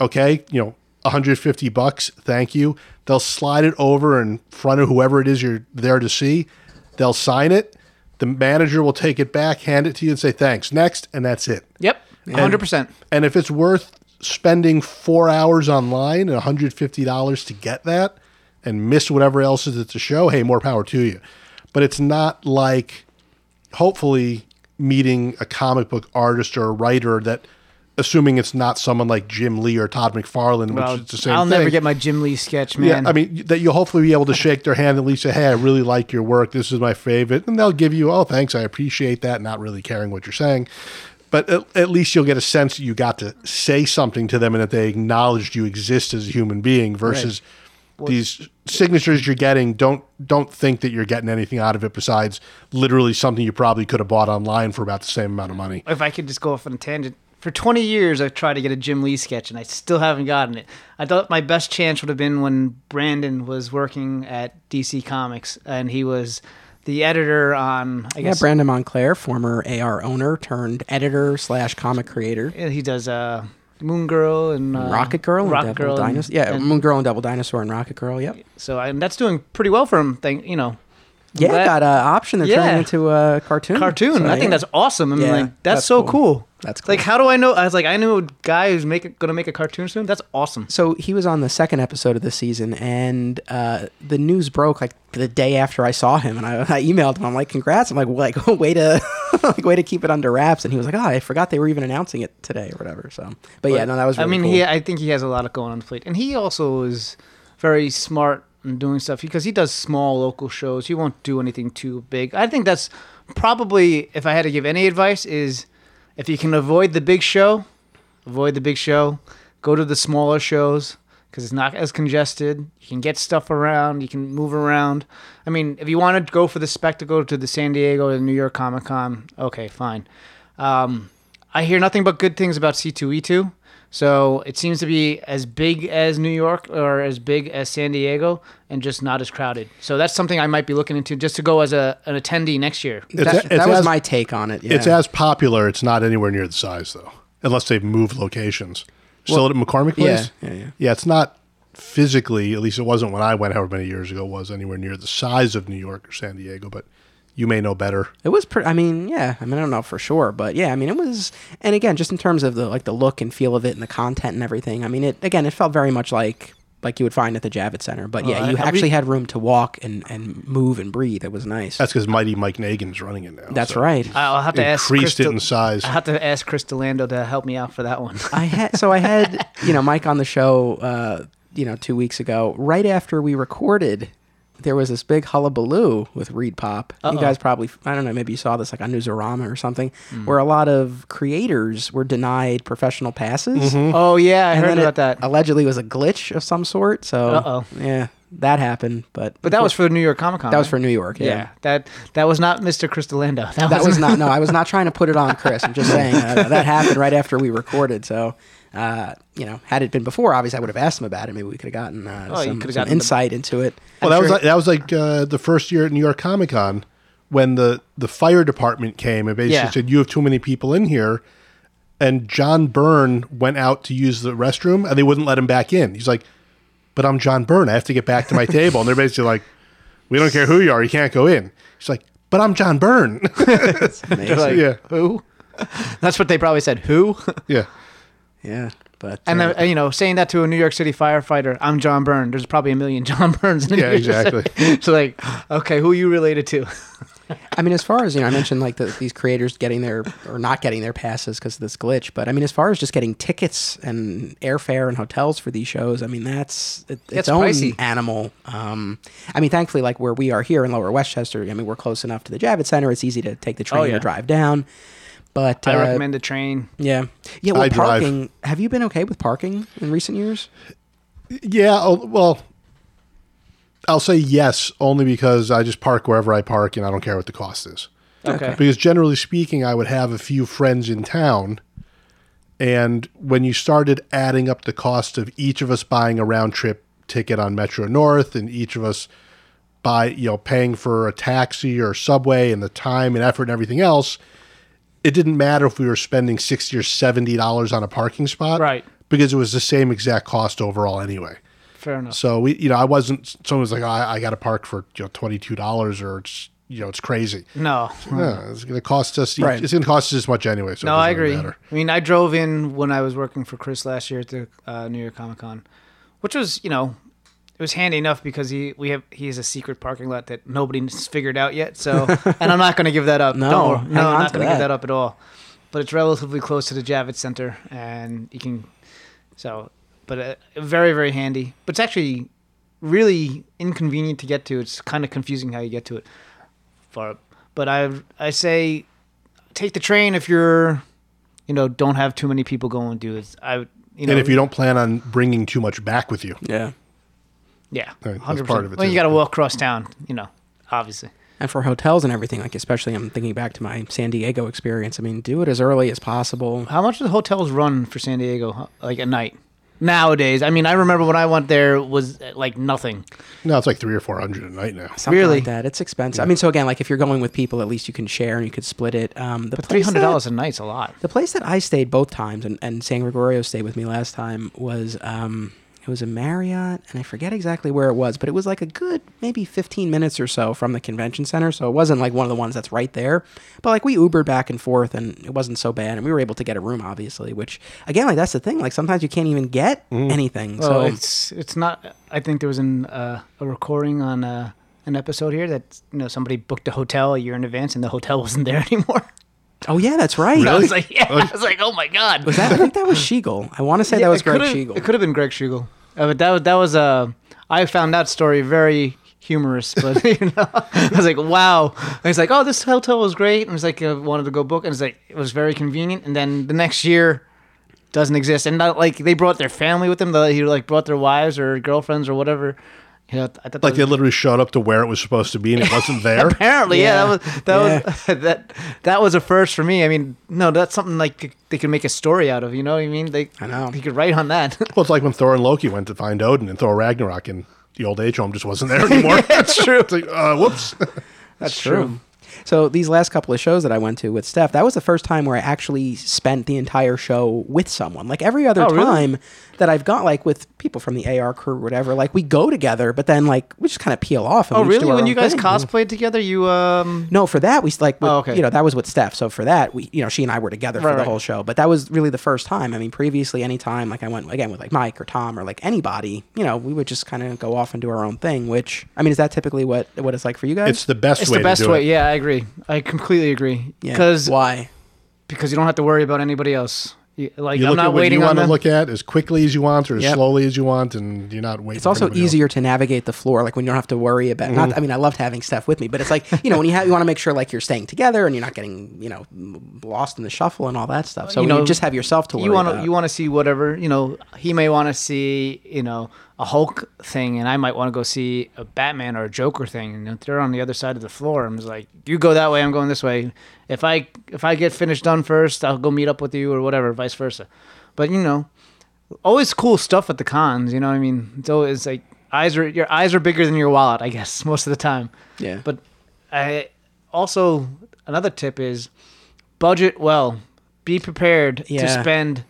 S2: Okay, you know, 150 bucks. Thank you. They'll slide it over in front of whoever it is you're there to see. They'll sign it. The manager will take it back, hand it to you, and say thanks. Next, and that's it.
S3: yep 100%
S2: And if it's worth spending four hours online and $150 to get that and miss whatever else is at the show, hey, more power to you. But it's not like, hopefully, meeting a comic book artist or a writer that, assuming it's not someone like Jim Lee or Todd McFarlane,
S3: well,
S2: which is the same thing.
S3: i'll
S2: thing.
S3: never get my jim lee sketch man
S2: Yeah, I mean that you'll hopefully be able to shake their hand and at least say, "Hey, I really like your work. This is my favorite," and they'll give you, "Oh, thanks, I appreciate that," not really caring what you're saying. But at, at least you'll get a sense that you got to say something to them and that they acknowledged you exist as a human being. Versus these signatures you're getting, don't don't think that you're getting anything out of it besides literally something you probably could have bought online for about the same amount of money.
S3: if I could just go off on a tangent, for 20 years I've tried to get a Jim Lee sketch and I still haven't gotten it. I thought my best chance would have been when Brandon was working at DC Comics and he was the editor on, I
S1: Yeah,
S3: guess,
S1: Brandon Montclare, former AR owner turned editor slash comic creator.
S3: he does uh, Moon Girl and uh,
S1: Rocket Girl and
S3: Rocket Girl.
S1: Dinosaur. Yeah,
S3: and
S1: Moon Girl and Devil Dinosaur and Rocket Girl. Yep.
S3: so and that's doing pretty well for him. Thing, you know, I'm
S1: Yeah,
S3: glad-
S1: got an option. They're
S3: Yeah.
S1: turning into a cartoon.
S3: cartoon.
S1: So,
S3: I think that's awesome. I mean,
S1: Yeah,
S3: like, that's,
S1: that's
S3: so
S1: cool.
S3: cool.
S1: That's cool.
S3: Like, how do I know? I was like, I knew a guy who's making gonna make a cartoon soon. That's awesome.
S1: So he was on the second episode of the season, and uh, the news broke like the day after I saw him, and I, I emailed him. I'm like, "Congrats!" I'm like, "Like, way to, like, way to keep it under wraps." And he was like, "Oh, I forgot they were even announcing it today or whatever." So, but yeah, no, that was. Really
S3: I mean,
S1: cool.
S3: he. I think he has a lot of going on the plate, and he also is very smart in doing stuff because he does small local shows. He won't do anything too big. I think that's probably, if I had to give any advice, is if you can avoid the big show, avoid the big show. Go to the smaller shows. because it's not as congested. You can get stuff around. You can move around. I mean, if you want to go for the spectacle to the San Diego or the New York Comic Con, okay, fine. Um, I hear nothing but good things about C2E2. So it seems to be as big as New York or as big as San Diego, and just not as crowded. So that's something I might be looking into just to go as a an attendee next year.
S2: It's
S1: that,
S2: a- it's
S1: that was
S2: as-
S1: my take on it. Yeah.
S2: It's as popular. It's not anywhere near the size though, unless they've moved locations. Still at McCormick Place.
S1: yeah, yeah, yeah.
S2: Yeah, it's not physically. At least it wasn't when I went, however many years ago. Was anywhere near the size of New York or San Diego. But you may know better.
S1: It was pretty. I mean, yeah. I mean, I don't know for sure, but yeah. I mean, it was. And again, just in terms of the like the look and feel of it and the content and everything. I mean, it again, it felt very much like like you would find at the Javits Center. But yeah,
S3: I-
S1: you
S3: I re-
S1: actually had room to walk and and move and breathe. It was nice.
S2: That's because Mighty Mike Negin's running it now.
S1: That's
S2: so
S1: right.
S3: I'll have to ask
S2: Increased
S3: Chris
S2: it
S3: to-
S2: in size.
S3: I have to ask Chris Delando to help me out for that one.
S1: I had so I had you know Mike on the show uh, you know two weeks ago. Right after we recorded, there was this big hullabaloo with ReedPop. You
S3: Uh-oh.
S1: guys probably I don't know maybe you saw this like on Newsarama or something, where a lot of creators were denied professional passes.
S3: oh yeah, I
S1: And
S3: heard
S1: then
S3: about
S1: it
S3: that.
S1: Allegedly was a glitch of some sort. So
S3: Uh-oh.
S1: yeah, that happened. But
S3: But that was for the New York Comic Con.
S1: that was for New York.
S3: yeah.
S1: Yeah.
S3: That that was not Mr. Chris Delando. That,
S1: That was not no. I was not trying to put it on Chris. I'm just saying uh, that happened right after we recorded. So, uh, you know, had it been before, obviously I would have asked him about it. Maybe we could have gotten uh,
S3: Oh,
S1: some,
S3: have
S1: some
S3: gotten the-
S1: insight into it.
S2: Well,
S1: I'm
S2: that was like, that was like uh, the first year at New York Comic Con when the the fire department came and basically
S3: Yeah.
S2: said you have too many people in here, and John Byrne went out to use the restroom and they wouldn't let him back in. He's like, "But I'm John Byrne. I have to get back to my table." And they're basically like, "We don't care who you are. You can't go in." He's like, "But I'm John Byrne."
S1: amazing.
S3: like,
S2: yeah,
S3: who? That's what they probably said. Who?
S2: yeah.
S1: Yeah, but
S3: And
S1: uh,
S3: uh, you know, saying that to a New York City firefighter, I'm John Byrne. There's probably a million John Burns. In
S2: Yeah,
S3: New York City.
S2: exactly.
S3: so like, okay, who are you related to?
S1: I mean, as far as you know, I mentioned like the, these creators getting their or not getting their passes because of this glitch. But I mean, as far as just getting tickets and airfare and hotels for these shows, I mean, that's it, its
S3: It's
S1: own
S3: pricey.
S1: animal. Um, I mean, thankfully, like where we are here in Lower Westchester, I mean, we're close enough to the Javits Center. It's easy to take the train
S3: Oh, yeah.
S1: or drive down. But
S3: I
S1: uh,
S3: recommend the train.
S1: Yeah, yeah. Well,
S2: I drive.
S1: parking. Have you been okay with parking in recent years?
S2: Yeah, oh, well, I'll say yes only because I just park wherever I park and I don't care what the cost is.
S3: Okay.
S2: Because generally speaking, I would have a few friends in town, and when you started adding up the cost of each of us buying a round trip ticket on Metro North and each of us buy, you know, paying for a taxi or subway and the time and effort and everything else, it didn't matter if we were spending sixty or seventy dollars on a parking spot,
S3: Right.
S2: Because it was the same exact cost overall anyway.
S3: Fair enough.
S2: So we, you know, I wasn't. Someone was like, oh, I, I got to park for you know twenty two dollars, or it's you know it's crazy.
S3: No.
S2: Yeah, it's going to cost us.
S1: Right.
S2: It's going to cost us as much anyway. So
S3: No, I agree.
S2: matter.
S3: I mean, I drove in when I was working for Chris last year at the uh, New York Comic Con, which was, you know, it was handy enough because he we have he has a secret parking lot that nobody's figured out yet. So, and I'm not going to give that up.
S1: No,
S3: Don't no, I'm not going to give
S1: that.
S3: that up at all. But it's relatively close to the Javits Center, and you can, so, but uh, very very handy. But it's actually really inconvenient to get to. It's kind of confusing how you get to it. For, but I I say take the train if you're you know don't have too many people going do it i you know
S2: and if you don't plan on bringing too much back with you,
S1: Yeah.
S3: Yeah
S2: Right, that's
S3: 100%
S2: part of it,
S3: well you got to walk across town you know obviously
S1: And for hotels and everything, like especially I'm thinking back to my San Diego experience. I mean, do it as early as possible.
S3: how much do the hotels run for san diego like at night nowadays i mean i remember when i went there was uh, like nothing
S2: no, it's like three or four hundred a night now.
S1: Something
S3: Really?
S1: like that. It's expensive. I mean, so again, like if you're going with people, at least you can share and you could split it. Um, the
S3: but $300 a night's a lot
S1: The place that I stayed both times, and, and San Gregorio stayed with me last time, was um, it was a Marriott, and I forget exactly where it was, but it was like a good maybe 15 minutes or so from the convention center. So it wasn't like one of the ones that's right there, but like we Ubered back and forth, and it wasn't so bad, and we were able to get a room, obviously. Which again, like that's the thing, like sometimes you can't even get anything.
S3: so
S1: so
S3: it's it's not i think there was an, uh, a recording on uh, an episode here that you know somebody booked a hotel a year in advance and the hotel wasn't there anymore
S1: oh yeah, that's right.
S3: i was like yeah i was like oh my god
S1: Was that? I think that was Shiegel. I want to say that was Greg
S3: could've-
S1: Shiegel.
S3: It could have been Greg Schiegel. Uh, but that that was uh, I found that story very humorous. But you know, I was like, wow. And he's like, oh, this hotel was great, and it's like I wanted to go book, and it's like it was very convenient. And then the next year, doesn't exist, and not, like they brought their family with them. The, he like brought their wives or girlfriends or whatever. You know, I thought
S2: Like
S3: that
S2: they
S3: was-
S2: literally showed up to where it was supposed to be and it wasn't there.
S3: apparently, yeah,
S1: Yeah.
S3: that was that was that that was a first for me. I mean, no, that's something like they could make a story out of. You know what I mean? They,
S1: I know.
S3: he could write on that.
S2: well, it's like when Thor and Loki went to find Odin and Thor Ragnarok and the old age home just wasn't there anymore.
S3: That's true.
S2: it's like, uh, whoops.
S3: That's
S1: true. So these last couple of shows that I went to with Steph, that was the first time where I actually spent the entire show with someone. Like every other
S3: Oh, really?
S1: time that I've got like with people from the AR crew or whatever, like we go together, but then like we just kind of peel off. And
S3: Oh,
S1: we just do
S3: really? When you guys
S1: thing.
S3: cosplayed together, you um.
S1: No, for that we like, with,
S3: Oh, okay.
S1: you know, that was with Steph. So for that, we, you know, she and I were together for the
S3: right.
S1: whole show. But that was really the first time. I mean, previously, any time like I went again with like Mike or Tom or like anybody, you know, we would just kind of go off and do our own thing. Which I mean, is that typically what what it's like for you guys?
S2: It's the best way.
S3: It's
S2: way
S3: the best
S2: to do
S3: way.
S2: it.
S3: Yeah, I agree. I completely agree.
S1: yeah.
S3: Because
S1: why?
S3: because you don't have to worry about anybody else. You- Like
S2: You
S3: I'm not
S2: at what
S3: waiting
S2: you
S3: on
S2: want to look at as quickly as you want or as
S1: Yep.
S2: slowly as you want, and you're not waiting.
S1: It's
S2: for
S1: also
S2: anybody else.
S1: easier to navigate the floor, like when you don't have to worry about.
S3: Mm-hmm.
S1: Not, I mean, I loved having Steph with me, but it's like you know when you have you want to make sure like you're staying together and you're not getting you know lost in the shuffle and all that stuff. So
S3: You
S1: you,
S3: know,
S1: just have yourself to worry
S3: you want to
S1: about.
S3: you want to see whatever you know. He may want to see you know a Hulk thing, and I might want to go see a Batman or a Joker thing. And they're on the other side of the floor, I'm like, you go that way, I'm going this way. If I if I get finished done first, I'll go meet up with you or whatever, vice versa. But you know, always cool stuff at the cons. You know, what I mean, it's always like eyes are your eyes are bigger than your wallet, I guess, most of the time.
S1: yeah,
S3: But I also another tip is budget well. Be prepared to spend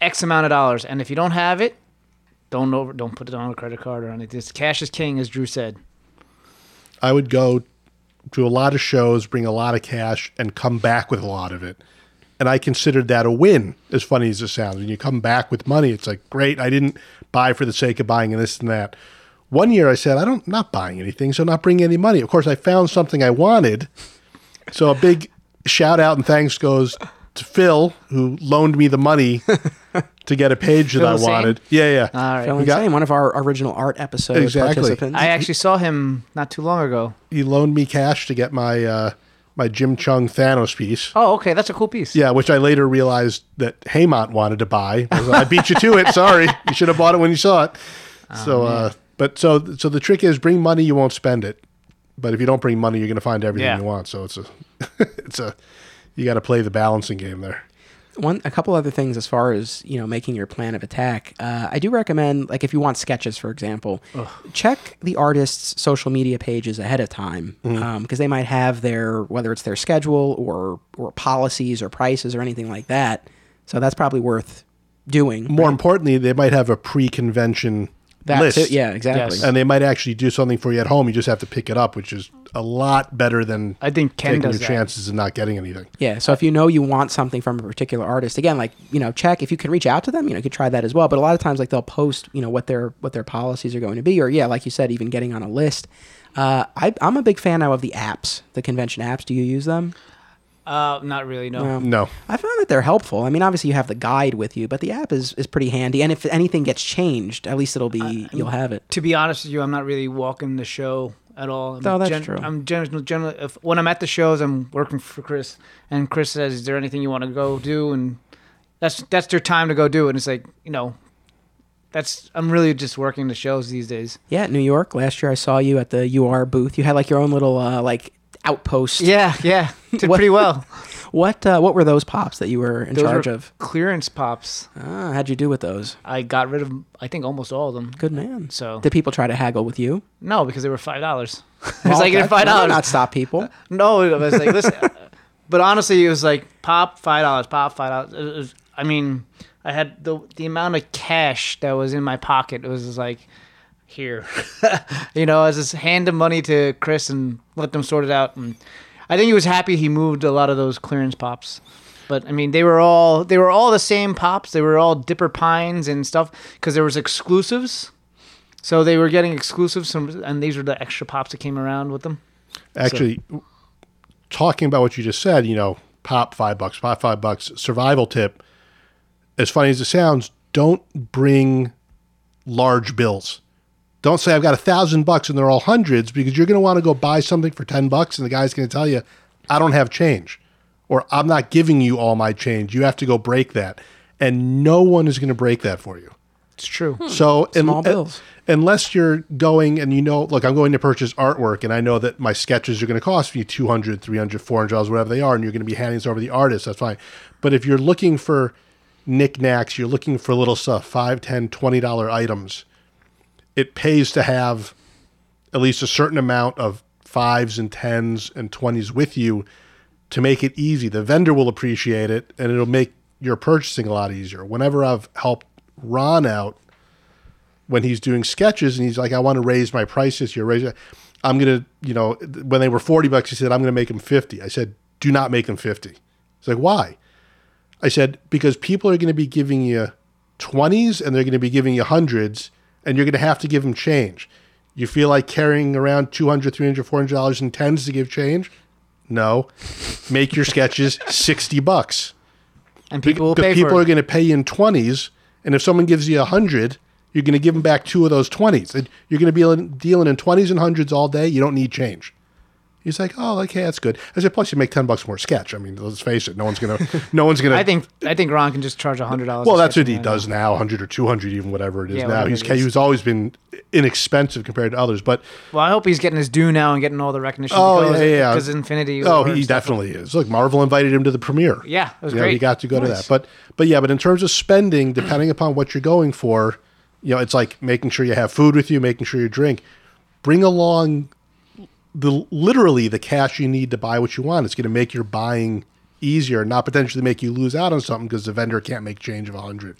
S3: X amount of dollars, and if you don't have it, don't over don't put it on a credit card or anything. Just cash is king, as Drew said.
S2: I would go to a lot of shows, bring a lot of cash, and come back with a lot of it. And I considered that a win, as funny as it sounds. When you come back with money, it's like, great, I didn't buy for the sake of buying and this and that. One year I said, I don't not buying anything, so not bringing any money. Of course, I found something I wanted. So a big shout out and thanks goes to Phil, who loaned me the money to get a page that
S3: Phil
S2: I wanted. Yeah, yeah.
S3: All right.
S1: Phil
S2: we got-
S1: Insane, one of our original art episode
S2: Exactly.
S1: participants.
S3: I actually saw him not too long ago.
S2: he loaned me cash to get my uh, my Jim Cheung Thanos piece.
S3: Oh, okay, that's a cool piece.
S2: Yeah, which I later realized that Haymont wanted to buy. I, was like, I beat you to it. Sorry, you should have bought it when you saw it. so, uh, but so so the trick is bring money, you won't spend it. But if you don't bring money, you're going to find everything
S3: Yeah.
S2: you want. So it's a it's a you got to play the balancing game there.
S1: One a couple other things as far as you know making your plan of attack uh, i do recommend like if you want sketches for example check the artist's social media pages ahead of time because they might have their whether it's their schedule or or policies or prices or anything like that so that's probably worth doing
S2: More importantly, they might have a pre-convention
S1: that
S2: list.
S1: too, yeah exactly
S3: Yes.
S2: And they might actually do something for you at home. You just have to pick it up, which is a lot better than
S3: I think Ken
S2: taking
S3: does
S2: your
S3: that.
S2: chances and not getting anything.
S1: Yeah, so if you know you want something from a particular artist, again, like you know, check if you can reach out to them. You know, you could try that as well. But a lot of times, like they'll post, you know, what their what their policies are going to be, or yeah, like you said, even getting on a list. Uh, I, I'm a big fan now of the apps, the convention apps. Do you use them?
S3: Uh, not really. No.
S1: No.
S2: No.
S1: I found that they're helpful. I mean, obviously you have the guide with you, but the app is, is pretty handy. And if anything gets changed, at least it'll be you'll have it.
S3: to be honest with you, I'm not really walking the show at all. I'm
S1: Oh, that's true.
S3: I'm generally, generally if, when I'm at the shows, I'm working for Chris, and Chris says, "Is there anything you want to go do?" And that's that's their time to go do it. And it's like you know, that's I'm really just working the shows these days.
S1: Yeah, New York. Last year I saw you at the UR booth. You had like your own little uh, like outpost.
S3: Yeah, yeah, did
S1: What-
S3: pretty well.
S1: What uh, what were those pops that you were in
S3: Those
S1: charge
S3: were
S1: of?
S3: clearance pops.
S1: Ah, how'd you do with those?
S3: I got rid of, I think, almost all of them.
S1: Good man.
S3: So
S1: Did people try to haggle with you?
S3: no, because they were five dollars. it's
S1: Well,
S3: like
S1: that-
S3: five dollars.
S1: Not stop people.
S3: No, it was like listen, but honestly, it was like pop five dollars, pop five dollars. I mean, I had the the amount of cash that was in my pocket. It was just like here, you know. I was just handing money to Chris and let them sort it out. And I think he was happy he moved a lot of those clearance pops. But I mean, they were all they were all the same pops. They were all Dipper Pines and stuff because there was exclusives. So they were getting exclusives, from, and these were the extra pops that came around with them.
S2: Actually, talking about what you just said, you know, pop five bucks, pop five bucks, survival tip. As funny as it sounds, don't bring large bills. Don't say I've got a thousand bucks and they're all hundreds because you're going to want to go buy something for ten bucks and the guy's going to tell you, I don't have change, or I'm not giving you all my change. You have to go break that. and no one is going to break that for you.
S3: It's true. Hmm.
S2: So un-
S1: Small bills.
S2: unless you're going and you know, look, I'm going to purchase artwork and I know that my sketches are going to cost me 200, 300, 400 dollars, whatever they are, and you're going to be handing this over to the artist, that's fine. But if you're looking for knickknacks, you're looking for little stuff, 5, 10, 20 dollar items, it pays to have at least a certain amount of fives and tens and 20s with you to make it easy. The vendor will appreciate it and it'll make your purchasing a lot easier. Whenever I've helped Ron out when he's doing sketches and he's like, I want to raise my prices here, raise it. I'm going to, you know, when they were 40 bucks, he said, I'm going to make them 50. I said, do not make them 50. He's like, why? I said, because people are going to be giving you 20s and they're going to be giving you hundreds and you're going to have to give them change. You feel like carrying around 200, 300, 400 dollars in tens to give change? No. Make your sketches 60 bucks.
S3: And people will
S2: Because
S3: pay
S2: people are going to pay you in 20s and if someone gives you a 100, you're going to give them back two of those 20s. And You're going to be dealing in 20s and hundreds all day. You don't need change. He's like, oh, okay, that's good. I said, plus you make ten bucks more sketch. I mean, let's face it, no one's gonna, no one's gonna.
S3: I think I think Ron can just charge a hundred dollars.
S2: Well, that's what he does now, hundred or two hundred, even whatever it is
S3: Yeah,
S2: now. He's he's always been inexpensive compared to others, but
S3: Well, I hope he's getting his due now and getting all the recognition.
S2: Oh, yeah, yeah.
S3: Because Infinity.
S2: oh, he definitely is. Look, Marvel invited him to the premiere.
S3: Yeah, it was
S2: Yeah,
S3: great.
S2: he got to go to that. But but yeah, but in terms of spending, depending upon what you're going for, you know, it's like making sure you have food with you, making sure you drink. Bring along the literally the cash you need to buy what you want. It's going to make your buying easier, not potentially make you lose out on something because the vendor can't make change of a hundred.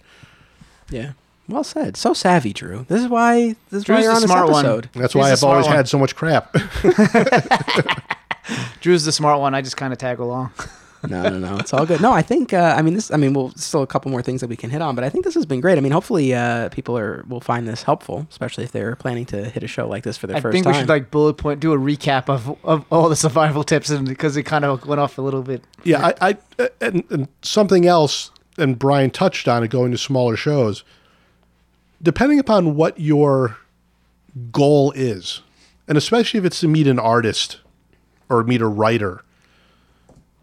S1: Yeah. Well said. So savvy, Drew. This is why this is why you're
S3: the
S1: on this
S3: smart one.
S2: That's
S3: He's
S2: why I've always
S3: one.
S2: had so much crap.
S3: Drew's the smart one. I just kind of tag along.
S1: No, no, no. It's all good. No, I think. Uh, I mean, this. I mean, we'll still a couple more things that we can hit on, but I think this has been great. I mean, hopefully, uh, people are will find this helpful, especially if they're planning to hit a show like this for their
S3: I
S1: first
S3: think
S1: time.
S3: we should like bullet point, do a recap of, of all the survival tips, and because it kind of went off a little bit.
S2: Yeah, I, I and, and something else, and Brian touched on it going to smaller shows. Depending upon what your goal is, and especially if it's to meet an artist or meet a writer,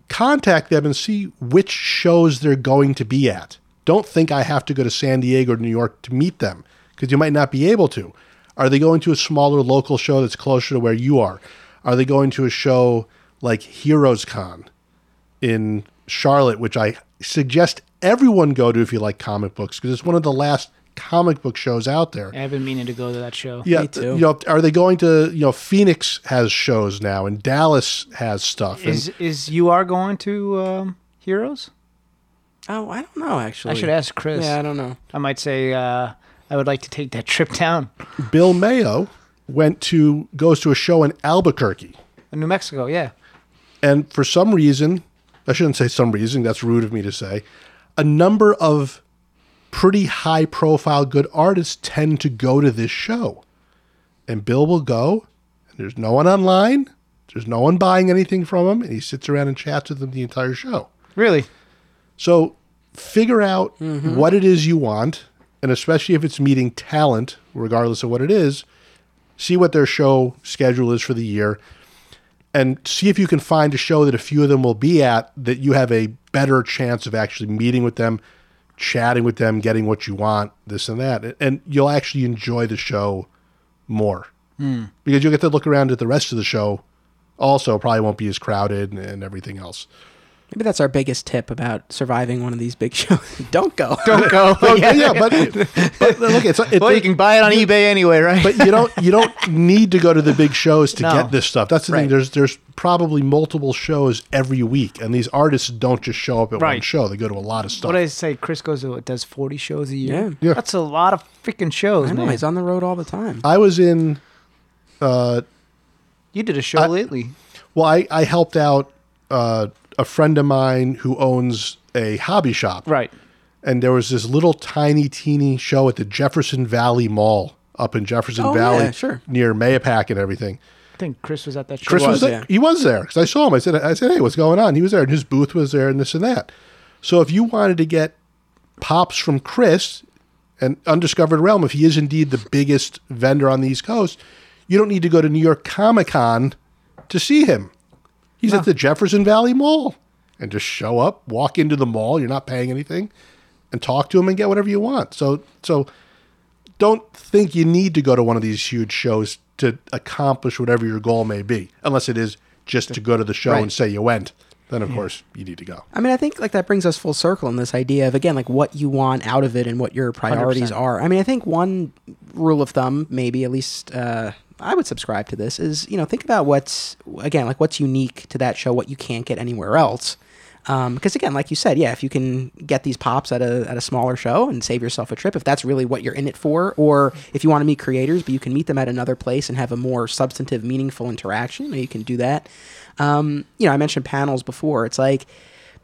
S2: contact them and see which shows they're going to be at. Don't think I have to go to San Diego or New York to meet them because you might not be able to. Are they going to a smaller local show that's closer to where you are? Are they going to a show like Heroes Con? in Charlotte, which I suggest everyone go to if you like comic books, because it's one of the last comic book shows out there.
S3: I've been meaning to go to that show.
S2: Yeah,
S1: Me too.
S2: you know, are they going to? You know, Phoenix has shows now, and Dallas has stuff. And
S3: Is is you are going to um, Heroes?
S1: oh, I don't know. Actually,
S3: I should ask Chris.
S1: Yeah, I don't know.
S3: I might say uh, I would like to take that trip down.
S2: Bill Mayo went to goes to a show in Albuquerque, in
S3: New Mexico, yeah.
S2: and for some reason, I shouldn't say some reason. That's rude of me to say. A number of pretty high profile good artists tend to go to this show. And Bill will go, and there's no one online, there's no one buying anything from him, and he sits around and chats with them the entire show.
S3: Really?
S2: So figure out mm-hmm. what it is you want, and especially if it's meeting talent, regardless of what it is, see what their show schedule is for the year, and see if you can find a show that a few of them will be at that you have a better chance of actually meeting with them, chatting with them, getting what you want, this and that. And you'll actually enjoy the show more hmm. because you'll get to look around at the rest of the show. Also, probably won't be as crowded and, and everything else.
S1: Maybe that's our biggest tip about surviving one of these big shows. don't go.
S3: Don't go.
S2: Well, yeah, but, but look, it's, it's
S3: well, you can buy it on eBay anyway, right?
S2: but you don't you don't need to go to the big shows to
S3: No.
S2: get this stuff. That's the thing. There's there's probably multiple shows every week, and these artists don't just show up at one show. They go to a lot of stuff.
S3: what did I say? Chris goes to does forty shows a year.
S1: Yeah.
S2: Yeah.
S3: That's a lot of freaking shows,
S1: I know
S3: man.
S1: he's on the road all the time.
S2: I was in. Uh,
S3: You did a show
S2: I-
S3: lately.
S2: well, I I helped out uh, a friend of mine who owns a hobby shop,
S3: Right.
S2: and there was this little tiny teeny show at the Jefferson Valley Mall up in Jefferson
S1: Oh,
S2: Valley,
S1: yeah, sure.
S2: near Mahopac and everything.
S3: I think Chris was at that show.
S2: Chris was,
S1: was,
S2: there.
S1: yeah.
S2: He was there because I saw him. I said, I said, hey, what's going on? He was there, and his booth was there, and this and that. So if you wanted to get pops from Chris and Undiscovered Realm, if he is indeed the biggest vendor on the East Coast, you don't need to go to New York Comic Con to see him. He's at the Jefferson Valley Mall, and just show up, walk into the mall. You're not paying anything, and talk to him and get whatever you want. So so don't think you need to go to one of these huge shows to accomplish whatever your goal may be, unless it is just to go to the show
S1: Right.
S2: and say you went. Then of course you need to go.
S1: I mean, I think like that brings us full circle in this idea of again like what you want out of it and what your priorities
S3: 100%.
S1: are. I mean, I think one rule of thumb, maybe at least uh, I would subscribe to this, is you know think about what's again like what's unique to that show, what you can't get anywhere else. Because again, like you said, yeah, if you can get these pops at a at a smaller show and save yourself a trip, if that's really what you're in it for, or if you want to meet creators, but you can meet them at another place and have a more substantive, meaningful interaction, you can do that. Um, you know, I mentioned panels before. It's like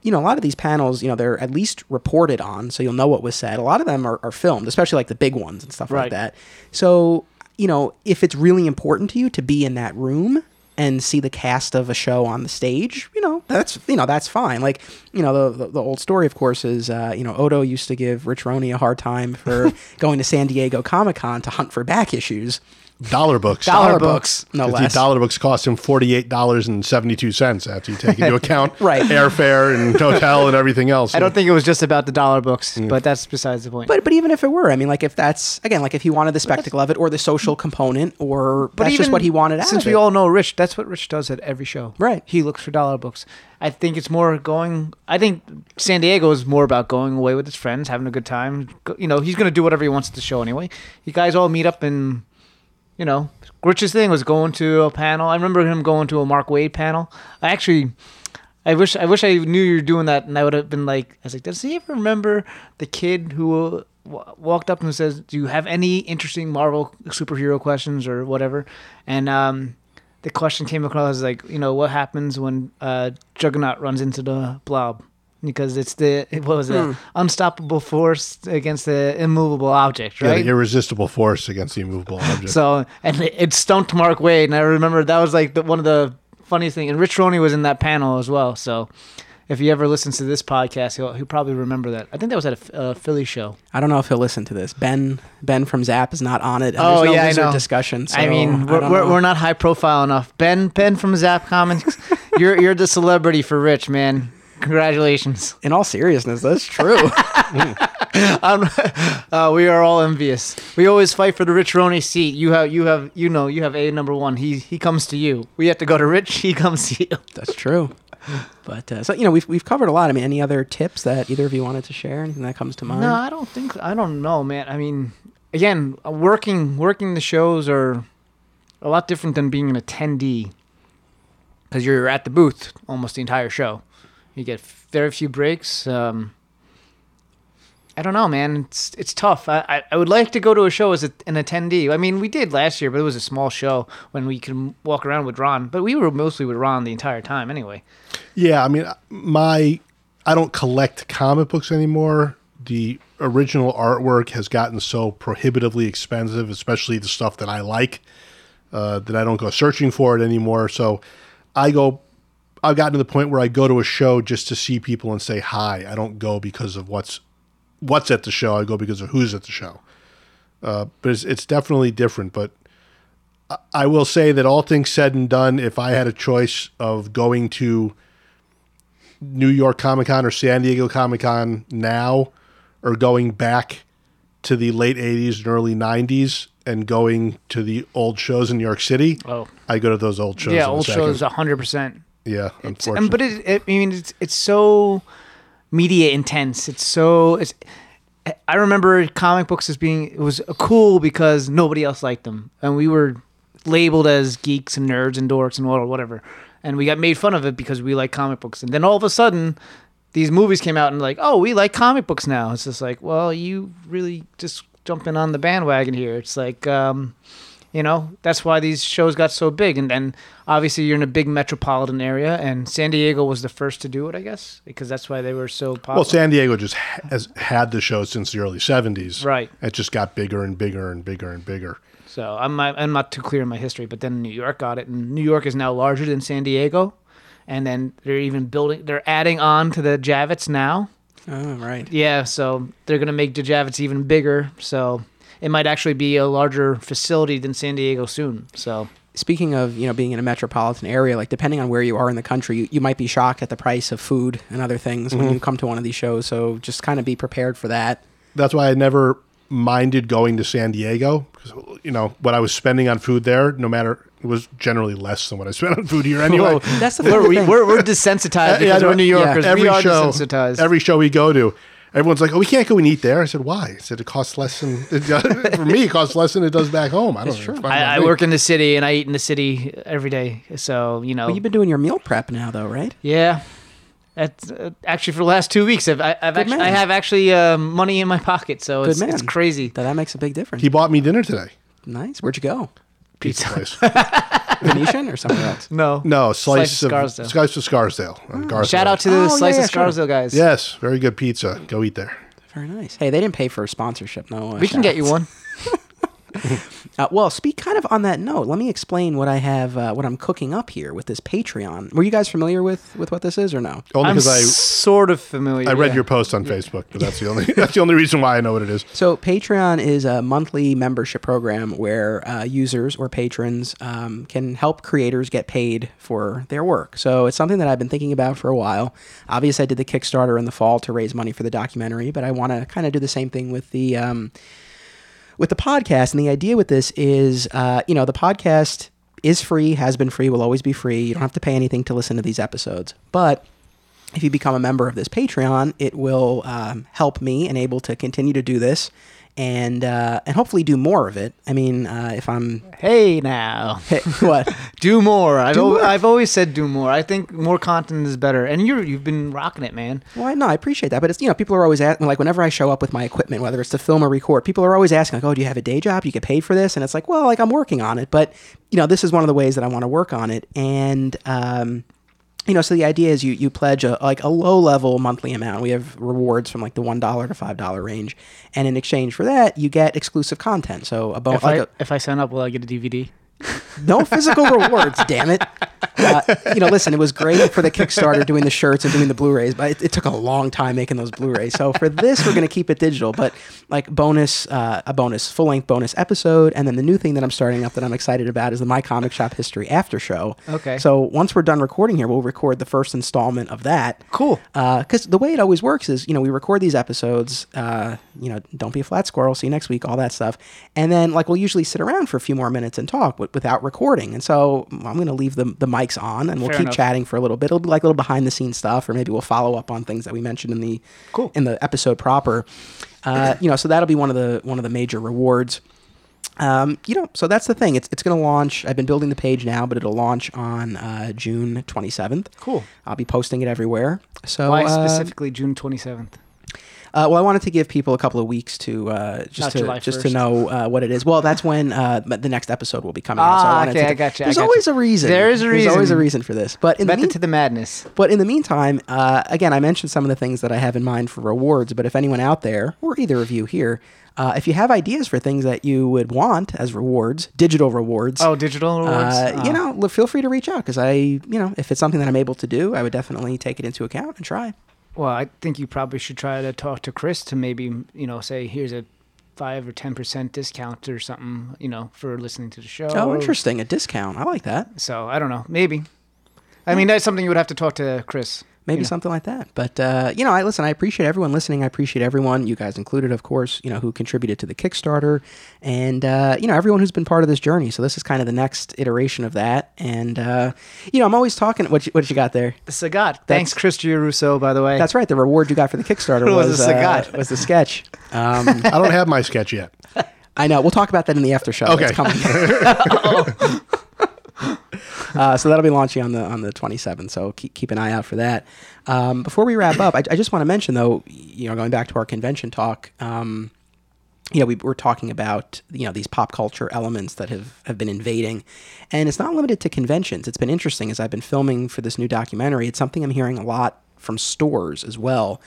S1: you know, a lot of these panels, you know, they're at least reported on, so you'll know what was said. A lot of them are, are filmed, especially like the big ones and stuff like that. So, you know, if it's really important to you to be in that room and see the cast of a show on the stage, you know, that's you know that's fine. Like, you know, the the, the old story, of course, is uh, you know Odo used to give Rich Roney a hard time for going to San Diego Comic Con to hunt for back issues.
S2: Dollar books.
S1: Dollar books, no
S2: 'Cause
S1: less.
S2: The dollar books cost him forty eight dollars and seventy two cents after you take into account
S1: Right.
S2: airfare and hotel and everything else.
S3: I don't think it was just about the dollar books, but that's besides the point.
S1: But but even if it were, I mean, like if that's again, like if he wanted the spectacle of it or the social component, or
S3: But
S1: that's just what he wanted out
S3: Since
S1: of
S3: we
S1: it.
S3: all know Rich, that's what Rich does at every show.
S1: Right.
S3: He looks for dollar books. I think it's more going. I think San Diego is more about going away with his friends, having a good time. You know, he's going to do whatever he wants at the show anyway. You guys all meet up and, you know, Rich's thing was going to a panel. I remember him going to a Mark Waid panel. I actually. I wish I wish I knew you were doing that, and I would have been like, I was like, does he ever remember the kid who uh, w- walked up and says, "Do you have any interesting Marvel superhero questions or whatever?" And um, the question came across like, you know, what happens when uh, Juggernaut runs into the Blob? Because it's the what was it, hmm. unstoppable force against the immovable object,
S2: Yeah,
S3: right?
S2: the irresistible force against the immovable object.
S3: So and it, it stumped Mark Waid, and I remember that was like the, one of the funniest things. And Rich Roney was in that panel as well. So if he ever listens to this podcast, he'll he'll probably remember that. I think that was at a, a Philly show.
S1: I don't know if he'll listen to this. Ben Ben from Zapp is not on it. And
S3: Oh,
S1: there's no
S3: yeah, I know.
S1: discussion. So
S3: I mean, we're,
S1: don't
S3: we're, we're not high profile enough. Ben Ben from Zapp Comics, you're you're the celebrity for Rich, man. Congratulations.
S1: In all seriousness, that's true.
S3: Um, uh, we are all envious. We always fight for the Rich Roney seat. You have you have you know you have a number one. He he comes to you. We have to go to Rich. He comes to you.
S1: that's true. But uh, so you know, we've we've covered a lot. I mean, any other tips that either of you wanted to share? Anything that comes to mind?
S3: No, I don't think. I don't know, man. I mean, again, working working the shows are a lot different than being an attendee because you're at the booth almost the entire show. You get very few breaks. Um, I don't know, man. It's it's tough. I, I, I would like to go to a show as a, an attendee. I mean, we did last year, but it was a small show when we could walk around with Ron. But we were mostly with Ron the entire time, anyway.
S2: Yeah, I mean, my I don't collect comic books anymore. The original artwork has gotten so prohibitively expensive, especially the stuff that I like, uh, that I don't go searching for it anymore. So I go. I've gotten to the point where I go to a show just to see people and say hi. I don't go because of what's what's at the show. I go because of who's at the show. Uh, but it's, it's definitely different. But I- I will say that all things said and done, if I had a choice of going to New York Comic Con or San Diego Comic Con now, or going back to the late 80s and early 90s and going to the old shows in New York City,
S3: Oh.
S2: I go to those old shows.
S3: yeah, old shows, hundred percent.
S2: Yeah,
S3: It's-
S2: unfortunately.
S3: and, but it, it, I mean, it's it's so media intense. It's so it's. I remember comic books as being it was cool because nobody else liked them, and we were labeled as geeks and nerds and dorks and whatever, and we got made fun of it because we like comic books. And then all of a sudden, these movies came out and like, oh, we like comic books now. It's just like, well, you really just jumping on the bandwagon here. It's like. um you know, that's why these shows got so big. And then obviously you're in a big metropolitan area, and San Diego was the first to do it, I guess, because that's why they were so popular.
S2: well, San Diego just has had the show since the early 70s.
S3: Right.
S2: It just got bigger and bigger and bigger and bigger.
S3: so I'm not, I'm not too clear in my history, but then New York got it, and New York is now larger than San Diego, and then they're even building, they're adding on to the Javits now.
S1: Oh, right.
S3: Yeah, so they're gonna make the Javits even bigger. So it might actually be a larger facility than San Diego soon. So
S1: speaking of you know being in a metropolitan area, like depending on where you are in the country, you, you might be shocked at the price of food and other things when mm-hmm. you come to one of these shows. So just kind of be prepared for that.
S2: That's why I never minded going to San Diego because you know what I was spending on food there, no matter it was generally less than what I spent on food here anyway.
S3: Whoa.
S1: That's the
S3: we're,
S1: thing.
S3: we, we're, we're desensitized because
S2: no,
S3: we're New Yorkers.
S2: Every
S3: we are
S2: show,
S3: desensitized.
S2: every show we go to, everyone's like, "Oh, we can't go and eat there." I said, "Why?" I said, "It costs less than it does, for me. It costs less than it does back home." I don't know.
S1: true.
S2: It's fine by
S3: I, I work in the city and I eat in the city every day. So, you know.
S1: Well, you've been doing your meal prep now, though, right?
S3: yeah. That's, uh, actually, for the last two weeks, I've, I, I've actually, I have actually uh, money in my pocket. So it's, it's crazy.
S1: That that makes a big difference.
S2: He bought me dinner today.
S1: nice. Where'd you go?
S2: Pizza place.
S1: Venetian or somewhere else?
S3: No.
S2: No, slice,
S3: Slice of
S2: of
S3: Scarsdale.
S2: Slice of Scarsdale. on Garth
S3: Shout
S2: Road.
S3: out to the
S1: Oh, yeah,
S3: Slice
S1: yeah,
S3: of
S1: sure.
S3: Scarsdale guys.
S2: Yes, very good pizza. Go eat there.
S1: Very nice. Hey, they didn't pay for a sponsorship, no. uh,
S3: We can get you one.
S1: Uh, well, speak kind of on that note. Let me explain what I have, uh, what I'm cooking up here with this Patreon. Were you guys familiar with with what this is or no?
S2: Only
S3: I'm
S2: because I
S3: sort of familiar.
S2: I read
S3: yeah.
S2: your post on Facebook, but that's the only that's the only reason why I know what it is.
S1: So Patreon is a monthly membership program where uh, users or patrons um, can help creators get paid for their work. So it's something that I've been thinking about for a while. Obviously, I did the Kickstarter in the fall to raise money for the documentary, but I want to kind of do the same thing with the um, with the podcast. And the idea with this is, uh, you know, the podcast is free, has been free, will always be free. You don't have to pay anything to listen to these episodes, but if you become a member of this Patreon, it will um, help me and able to continue to do this and uh, and hopefully do more of it. I mean, uh, if I'm
S3: Hey now.
S1: what
S3: Do more. I've,
S1: Do
S3: al-
S1: more.
S3: I've always said do more. I think more content is better. And you're you've been rocking it, man.
S1: Well, no, I appreciate that, but it's you know people are always asking like whenever I show up with my equipment, whether it's to film or record, people are always asking like, "Oh, do you have a day job? You get paid for this?" And it's like, well, like I'm working on it, but you know this is one of the ways that I want to work on it, and um, you know, so the idea is you you pledge a like a low level monthly amount. We have rewards from like the one dollar to five dollar range, and in exchange for that, you get exclusive content. So a bon-
S3: If
S1: like
S3: if I sign up, will I get a DVD?
S1: No physical rewards, damn it. Uh, you know, listen, it was great for the Kickstarter doing the shirts and doing the Blu-rays, but it, it took a long time making those Blu-rays. So for this, we're going to keep it digital, but like bonus, uh, a bonus full-length bonus episode, and then the new thing that I'm starting up that I'm excited about is the My Comic Shop History After Show.
S3: Okay.
S1: So once we're done recording here, we'll record the first installment of that.
S3: Cool.
S1: Because the way it always works is, you know, we record these episodes, uh, you know, don't be a flat squirrel, see you next week, all that stuff. And then, like, we'll usually sit around for a few more minutes and talk without recording. And so I'm going to leave the, the mics on and we'll
S3: Fair
S1: keep
S3: enough.
S1: chatting for a little bit. It'll be like a little behind the scenes stuff, or maybe we'll follow up on things that we mentioned in the
S3: Cool.
S1: in the episode proper. Uh, you know, so that'll be one of the one of the major rewards. Um, you know, so that's the thing. It's it's going to launch. I've been building the page now, but it'll launch on uh, June 27th.
S3: Cool.
S1: I'll be posting it everywhere. So
S3: Why
S1: uh,
S3: specifically June 27th?
S1: Uh, well, I wanted to give people a couple of weeks to uh, just
S3: Not
S1: to
S3: July
S1: just to know uh, what it is. Well, that's when uh, the next episode will be coming out. So
S3: Ah,
S1: wanted
S3: okay,
S1: to,
S3: I gotcha, I
S1: There's
S3: gotcha.
S1: always a reason.
S3: There is a reason.
S1: There's always a
S3: reason.
S1: for this. But in the
S3: Method
S1: mean-
S3: to the madness.
S1: but in the meantime, uh, again, I mentioned some of the things that I have in mind for rewards. But if anyone out there, or either of you here, uh, if you have ideas for things that you would want as rewards, digital rewards,
S3: Oh, digital rewards.
S1: uh, you know, look, feel free to reach out because I, you know, if it's something that I'm able to do, I would definitely take it into account and try.
S3: Well, I think you probably should try to talk to Chris to maybe you know say here's a five or ten percent discount or something you know for listening to the show.
S1: Oh, interesting. A discount. I like that.
S3: So I don't know. Maybe. I mean, that's something you would have to talk to Chris.
S1: Maybe
S3: you know.
S1: something like that. But uh, you know, I listen. I appreciate everyone listening. I appreciate everyone, you guys included, of course. You know, who contributed to the Kickstarter, and uh, you know, everyone who's been part of this journey. So this is kind of the next iteration of that. And uh, you know, I'm always talking. What you, what you got there?
S3: The Sagat. Thanks, Chris Giarrusso, by the way.
S1: That's right. The reward you got for the Kickstarter
S3: was
S1: was
S3: a Sagat.
S1: uh, was the sketch. Um,
S2: I don't have my sketch yet.
S1: I know. We'll talk about that in the after show.
S2: Okay.
S1: It's coming. Uh, so that'll be launching on the on the 27th. So keep, keep an eye out for that. Um, before we wrap up, I, I just want to mention though, you know, going back to our convention talk. Um, you know, we were talking about you know these pop culture elements that have, have been invading, and it's not limited to conventions. It's been interesting as I've been filming for this new documentary. It's something I'm hearing a lot from stores as well,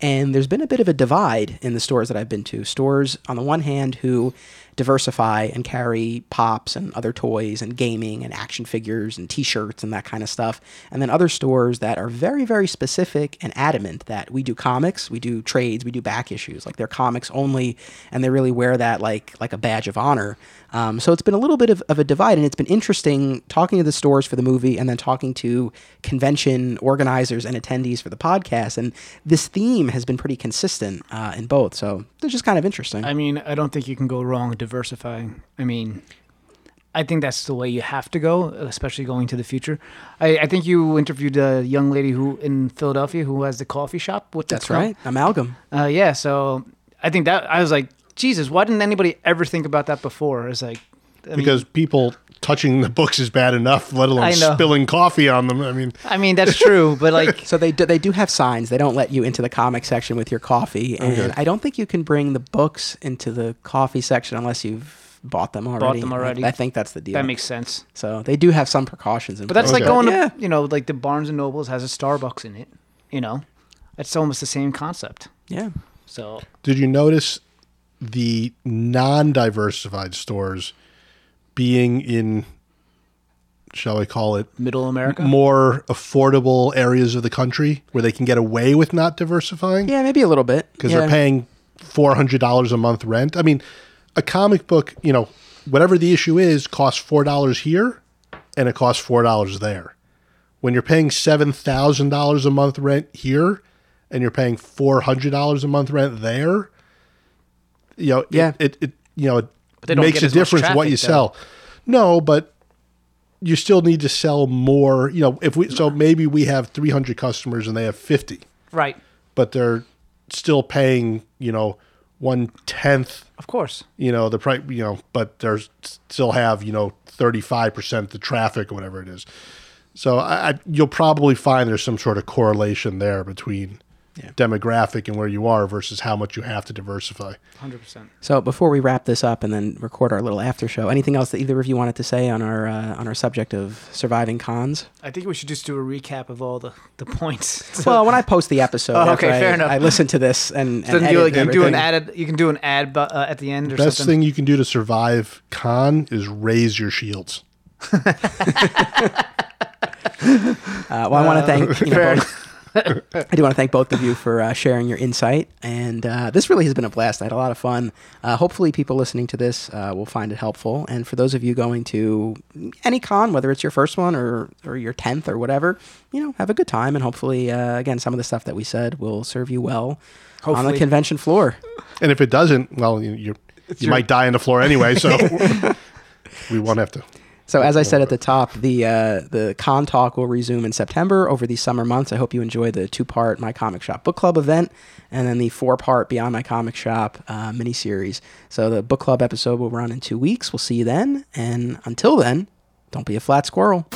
S1: and there's been a bit of a divide in the stores that I've been to. Stores on the one hand who diversify and carry pops and other toys and gaming and action figures and t-shirts and that kind of stuff. And then other stores that are very, very specific and adamant that we do comics, we do trades, we do back issues. Like they're comics only, and they really wear that like like a badge of honor. Um, so it's been a little bit of, of a divide, and it's been interesting talking to the stores for the movie and then talking to convention organizers and attendees for the podcast. And this theme has been pretty consistent uh, in both. So it's just kind of interesting.
S3: I mean, I don't think you can go wrong diversifying. I mean, I think that's the way you have to go, especially going to the future. I, I think you interviewed a young lady who in Philadelphia who has the coffee shop. What
S1: That's right, Amalgam.
S3: Uh, yeah, so I think that I was like, Jesus, why didn't anybody ever think about that before? It's like I mean,
S2: because people touching the books is bad enough, let alone spilling coffee on them. I mean,
S3: I mean that's true, but like
S1: So they do, they do have signs. They don't let you into the comic section with your coffee, and
S2: Okay.
S1: I don't think you can bring the books into the coffee section unless you've bought them already.
S3: Bought them already.
S1: I think that's the deal.
S3: that makes sense.
S1: so they do have some precautions in
S3: But that's
S1: place.
S3: like
S2: Okay.
S3: going
S1: Yeah.
S3: to you know like the Barnes and Nobles has a Starbucks in it. You know, it's almost the same concept.
S1: yeah.
S3: So
S2: did you notice the non-diversified stores being in, shall we call it,
S3: Middle America.
S2: more affordable areas of the country where they can get away with not diversifying?
S1: Yeah, maybe a little bit
S2: because
S1: yeah.
S2: they're paying four hundred dollars a month rent. I mean, a comic book, you know, whatever the issue is, costs four dollars here, and it costs four dollars there. When you're paying seven thousand dollars a month rent here, and you're paying four hundred dollars a month rent there, you know,
S1: Yeah.
S2: it, it, it you know, it makes a
S3: as much
S2: difference what you
S3: though.
S2: sell. No, but you still need to sell more. You know, if we so maybe we have three hundred customers and they have fifty
S3: right.
S2: but they're still paying, you know, one tenth,
S3: Of course.
S2: you know, the price, you know, but there's still have, you know, 35% the traffic or whatever it is. So I, I, you'll probably find there's some sort of correlation there between
S1: Yeah.
S2: demographic and where you are versus how much you have to diversify.
S3: Hundred percent.
S1: So before we wrap this up and then record our little after show, anything else that either of you wanted to say on our uh, on our subject of surviving cons?
S3: I think we should just do a recap of all the the points.
S1: well, when I post the episode,
S3: Oh,
S1: after
S3: okay,
S1: I,
S3: fair enough.
S1: I listen to this and, and
S3: then
S1: edit
S3: you, like, you can do an
S1: everything.
S3: ad. You can do an ad bu- uh, at the end or
S2: Best
S3: something.
S2: thing you can do to survive con is raise your shields.
S1: Uh, well, I want to thank you know,
S3: fair
S1: both, I do want to thank both of you for uh, sharing your insight, and uh, this really has been a blast. I had a lot of fun. Uh, hopefully, people listening to this uh, will find it helpful. And for those of you going to any con, whether it's your first one or or your tenth or whatever, you know, have a good time. And hopefully, uh, again, some of the stuff that we said will serve you well on the convention floor.
S2: And if it doesn't, well, you, you're, you might die on the floor anyway. So we won't have to.
S1: So as I said at the top, the uh, the con talk will resume in September over these summer months. I hope you enjoy the two part My Comic Shop book club event, and then the four part Beyond My Comic Shop uh, mini series. So the book club episode will run in two weeks. We'll see you then, and until then, don't be a flat squirrel.